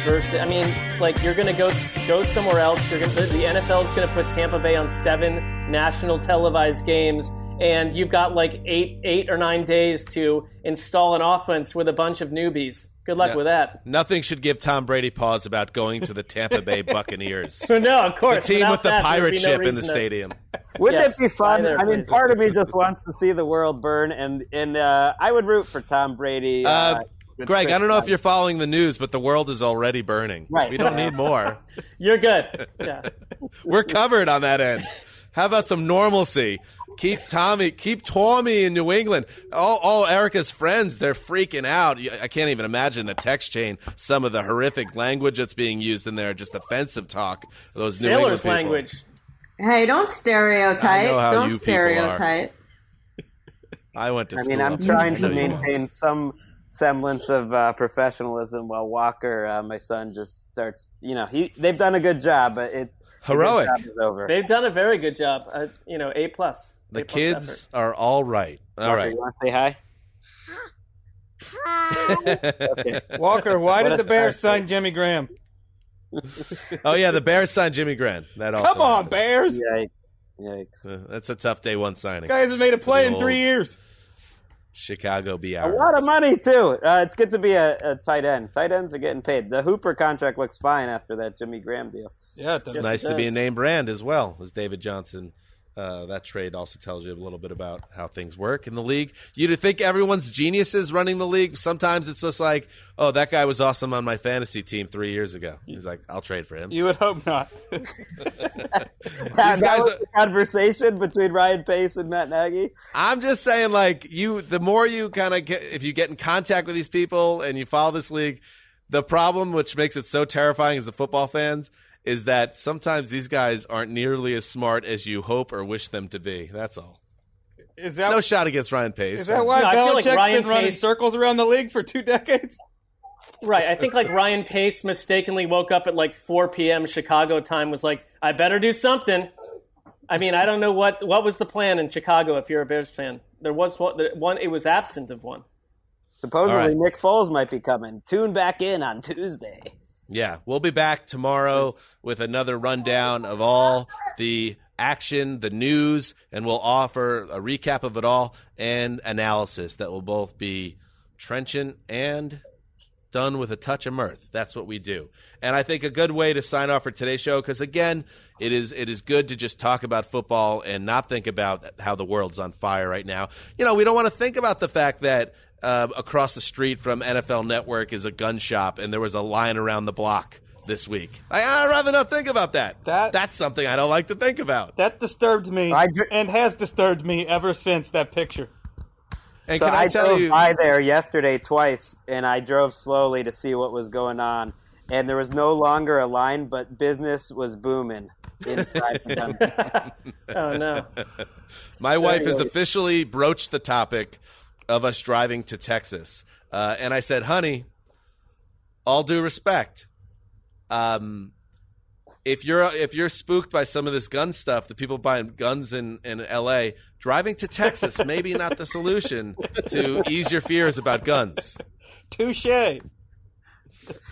versus? I mean, like you're gonna go go somewhere else. You're gonna the NFL is gonna put Tampa Bay on seven national televised games, and you've got like eight eight or nine days to install an offense with a bunch of newbies. Good luck Yeah. with that. Nothing should give Tom Brady pause about going to the Tampa Bay Buccaneers. no, of course. The team without with the that, pirate be no ship in the to- stadium. Wouldn't Yes, it be fun? I mean, place. part of me just wants to see the world burn, and and uh, I would root for Tom Brady. Uh, Uh, Greg, Chris I don't know if you're following the news, but the world is already burning. Right. We don't need more. You're good. Yeah. We're covered on that end. How about some normalcy? Keep Tommy, keep Tommy in New England. All, all Erica's friends, they're freaking out. I can't even imagine the text chain. Some of the horrific language that's being used in there, just offensive talk. Those New England Sailor's people. language. Hey, don't stereotype. I know how don't you people are. stereotype. I went to I school. mean, I'm trying to maintain some semblance of uh, professionalism while Walker, uh, my son, just starts. You know, he they've done a good job, but it the good Heroic. job is over. They've done a very good job. Uh, you know, A plus. The A plus kids are all right. All Walker, right. you want to say hi? okay. Walker, why What did the Bears start. sign Jimmy Graham? Oh yeah, the Bears signed Jimmy Graham. That also. Come on, happened. Bears! Yikes. Yikes. Uh, That's a tough day one signing. Guy hasn't made a play in Old. three years. Chicago be A lot of money too. Uh, it's good to be a, a tight end. Tight ends are getting paid. The Hooper contract looks fine after that Jimmy Graham deal. Yeah, it does. It's nice it to be a does. name brand as well as David Johnson. Uh, that trade also tells you a little bit about how things work in the league. You'd think everyone's geniuses running the league. Sometimes it's just like, oh, that guy was awesome on my fantasy team three years ago. He's like, I'll trade for him. You would hope not. that guys was are- the conversation between Ryan Pace and Matt Nagy. I'm just saying, like you, the more you kind of get, if you get in contact with these people and you follow this league, the problem, which makes it so terrifying as a football fans, is that sometimes these guys aren't nearly as smart as you hope or wish them to be. That's all. Is that No shot against Ryan Pace. is that why No, I feel like Belichick's Ryan been running circles around the league for two decades? Right. I think like Ryan Pace mistakenly woke up at like 4 p.m. Chicago time was like, I better do something. I mean, I don't know what what was the plan in Chicago if you're a Bears fan. There was one, there- one it was absent of one. Supposedly All right. Nick Foles might be coming. Tune back in on Tuesday. Yeah, we'll be back tomorrow with another rundown of all the action, the news, and we'll offer a recap of it all and analysis that will both be trenchant and done with a touch of mirth. That's what we do. And I think a good way to sign off for today's show because again, it is it is good to just talk about football and not think about how the world's on fire right now. You know, we don't want to think about the fact that uh, across the street from NFL Network is a gun shop and there was a line around the block this week. I, I'd rather not think about that. That- That's something I don't like to think about. That disturbed me I dr- and has disturbed me ever since that picture. And so can I, I, tell drove you? by there yesterday twice, and I drove slowly to see what was going on. And there was no longer a line, but business was booming inside the country. Oh no. My wife has officially broached the topic. Of us driving to Texas, uh, and I said, "Honey, all due respect, um, if you're if you're spooked by some of this gun stuff, the people buying guns in in L.A. driving to Texas maybe not the solution to ease your fears about guns." Touche.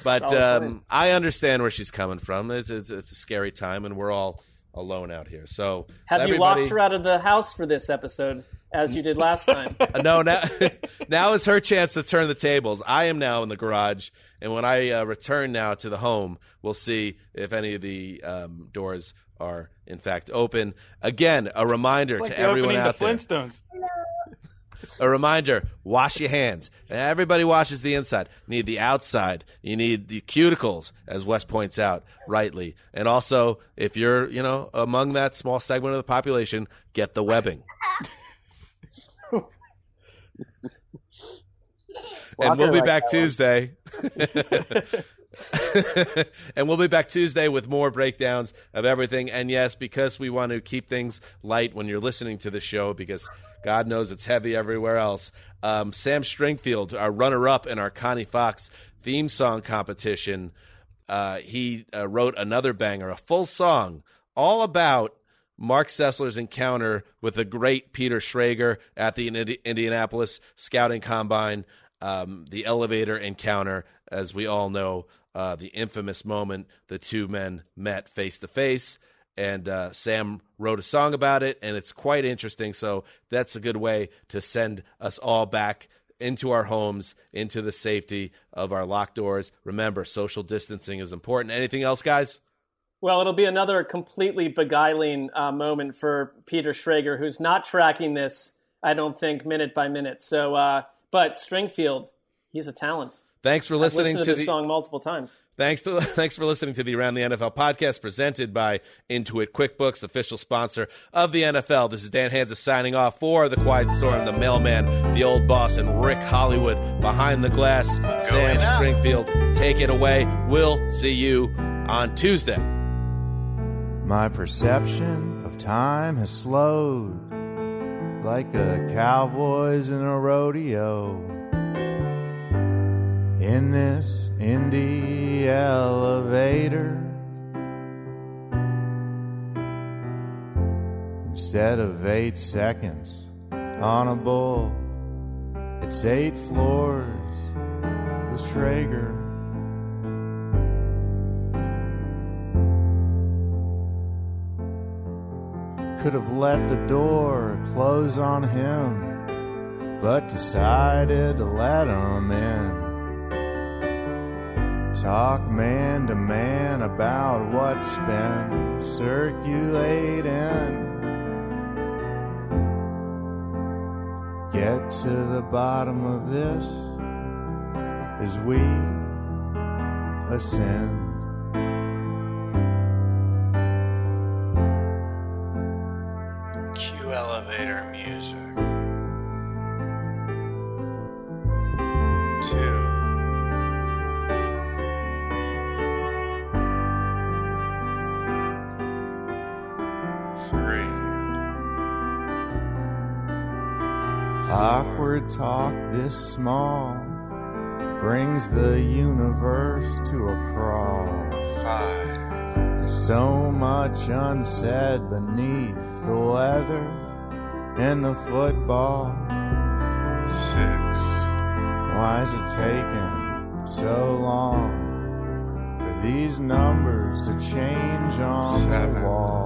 But um. I understand where she's coming from. It's, it's it's a scary time, and we're all alone out here. So Have you locked her out of the house for this episode, as you did last time? Uh, no, now now is her chance to turn the tables. I am now in the garage, and when I uh, return now to the home, we'll see if any of the um, doors are in fact open. Again, a reminder It's like to everyone out of there. Flintstones. A reminder: wash your hands. Everybody washes the inside. You need the outside. You need the cuticles, as Wes points out rightly. And also, if you're you know among that small segment of the population, get the webbing. and we'll be like back. Tuesday. and we'll be back Tuesday with more breakdowns of everything. And yes, because we want to keep things light when you're listening to the show, because God knows it's heavy everywhere else. Um, Sam Stringfield, our runner up in our Connie Fox theme song competition, uh, he uh, wrote another banger, a full song all about Mark Sessler's encounter with the great Peter Schrager at the Indi- Indianapolis Scouting Combine, um, the elevator encounter, as we all know, uh, the infamous moment the two men met face to face. And uh, Sam wrote a song about it, and it's quite interesting. So that's a good way to send us all back into our homes, into the safety of our locked doors. Remember, social distancing is important. Anything else, guys? Well, it'll be another completely beguiling uh, moment for Peter Schrager, who's not tracking this, I don't think, minute by minute. So, uh, but Stringfield, he's a talent. Thanks for I've listening to to the song multiple times. Thanks to thanks for listening to the Around the NFL podcast presented by Intuit QuickBooks, official sponsor of the NFL. This is Dan Hanzus signing off for the Quiet Storm, the Mailman, the Old Boss, and Rick Hollywood behind the glass. Sam Stringfield, take it away. We'll see you on Tuesday. My perception of time has slowed like a cowboy's in a rodeo. In this Indy elevator, instead of eight seconds on a bull, it's eight floors with Schrager. Could have let the door close on him, but decided to let him in. Talk man to man about what's been circulating. Get to the bottom of this as we ascend. Awkward talk this small brings the universe to a crawl. Five. There's so much unsaid beneath the weather and the football. Six. Why is it taking so long for these numbers to change on Seven. the wall?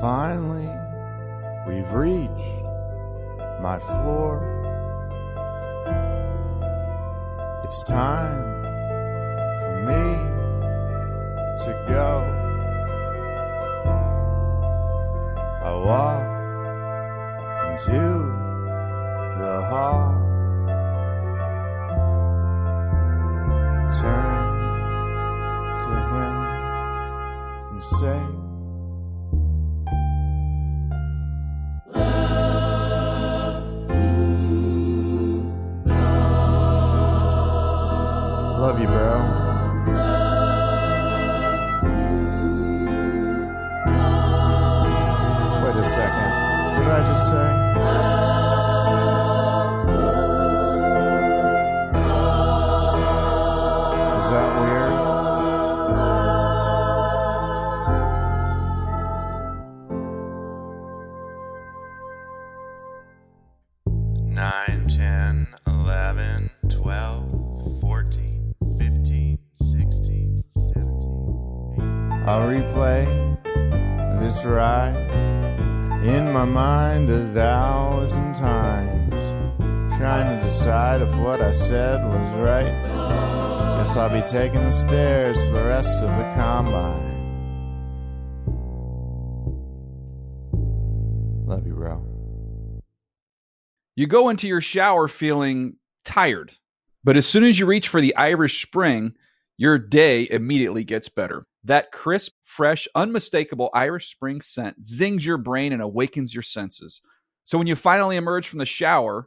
Finally, we've reached my floor. It's time for me to go. I walk into the hall. Turn to him and say, Love you, bro. Wait a second. What did I just say? Taking the stairs for the rest of the combine. Love you, bro. You go into your shower feeling tired, but as soon as you reach for the Irish Spring, your day immediately gets better. That crisp, fresh, unmistakable Irish Spring scent zings your brain and awakens your senses. So when you finally emerge from the shower,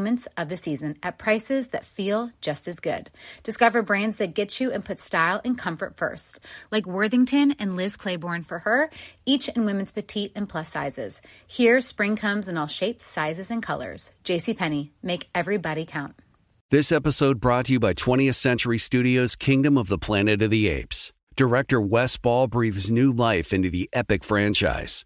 moments of the season at prices that feel just as good. Discover brands that get you and put style and comfort first, like Worthington and Liz Claiborne for her, each in women's petite and plus sizes. Here, spring comes in all shapes, sizes, and colors. JCPenney, make everybody count. This episode brought to you by 20th Century Studios' Kingdom of the Planet of the Apes. Director Wes Ball breathes new life into the epic franchise.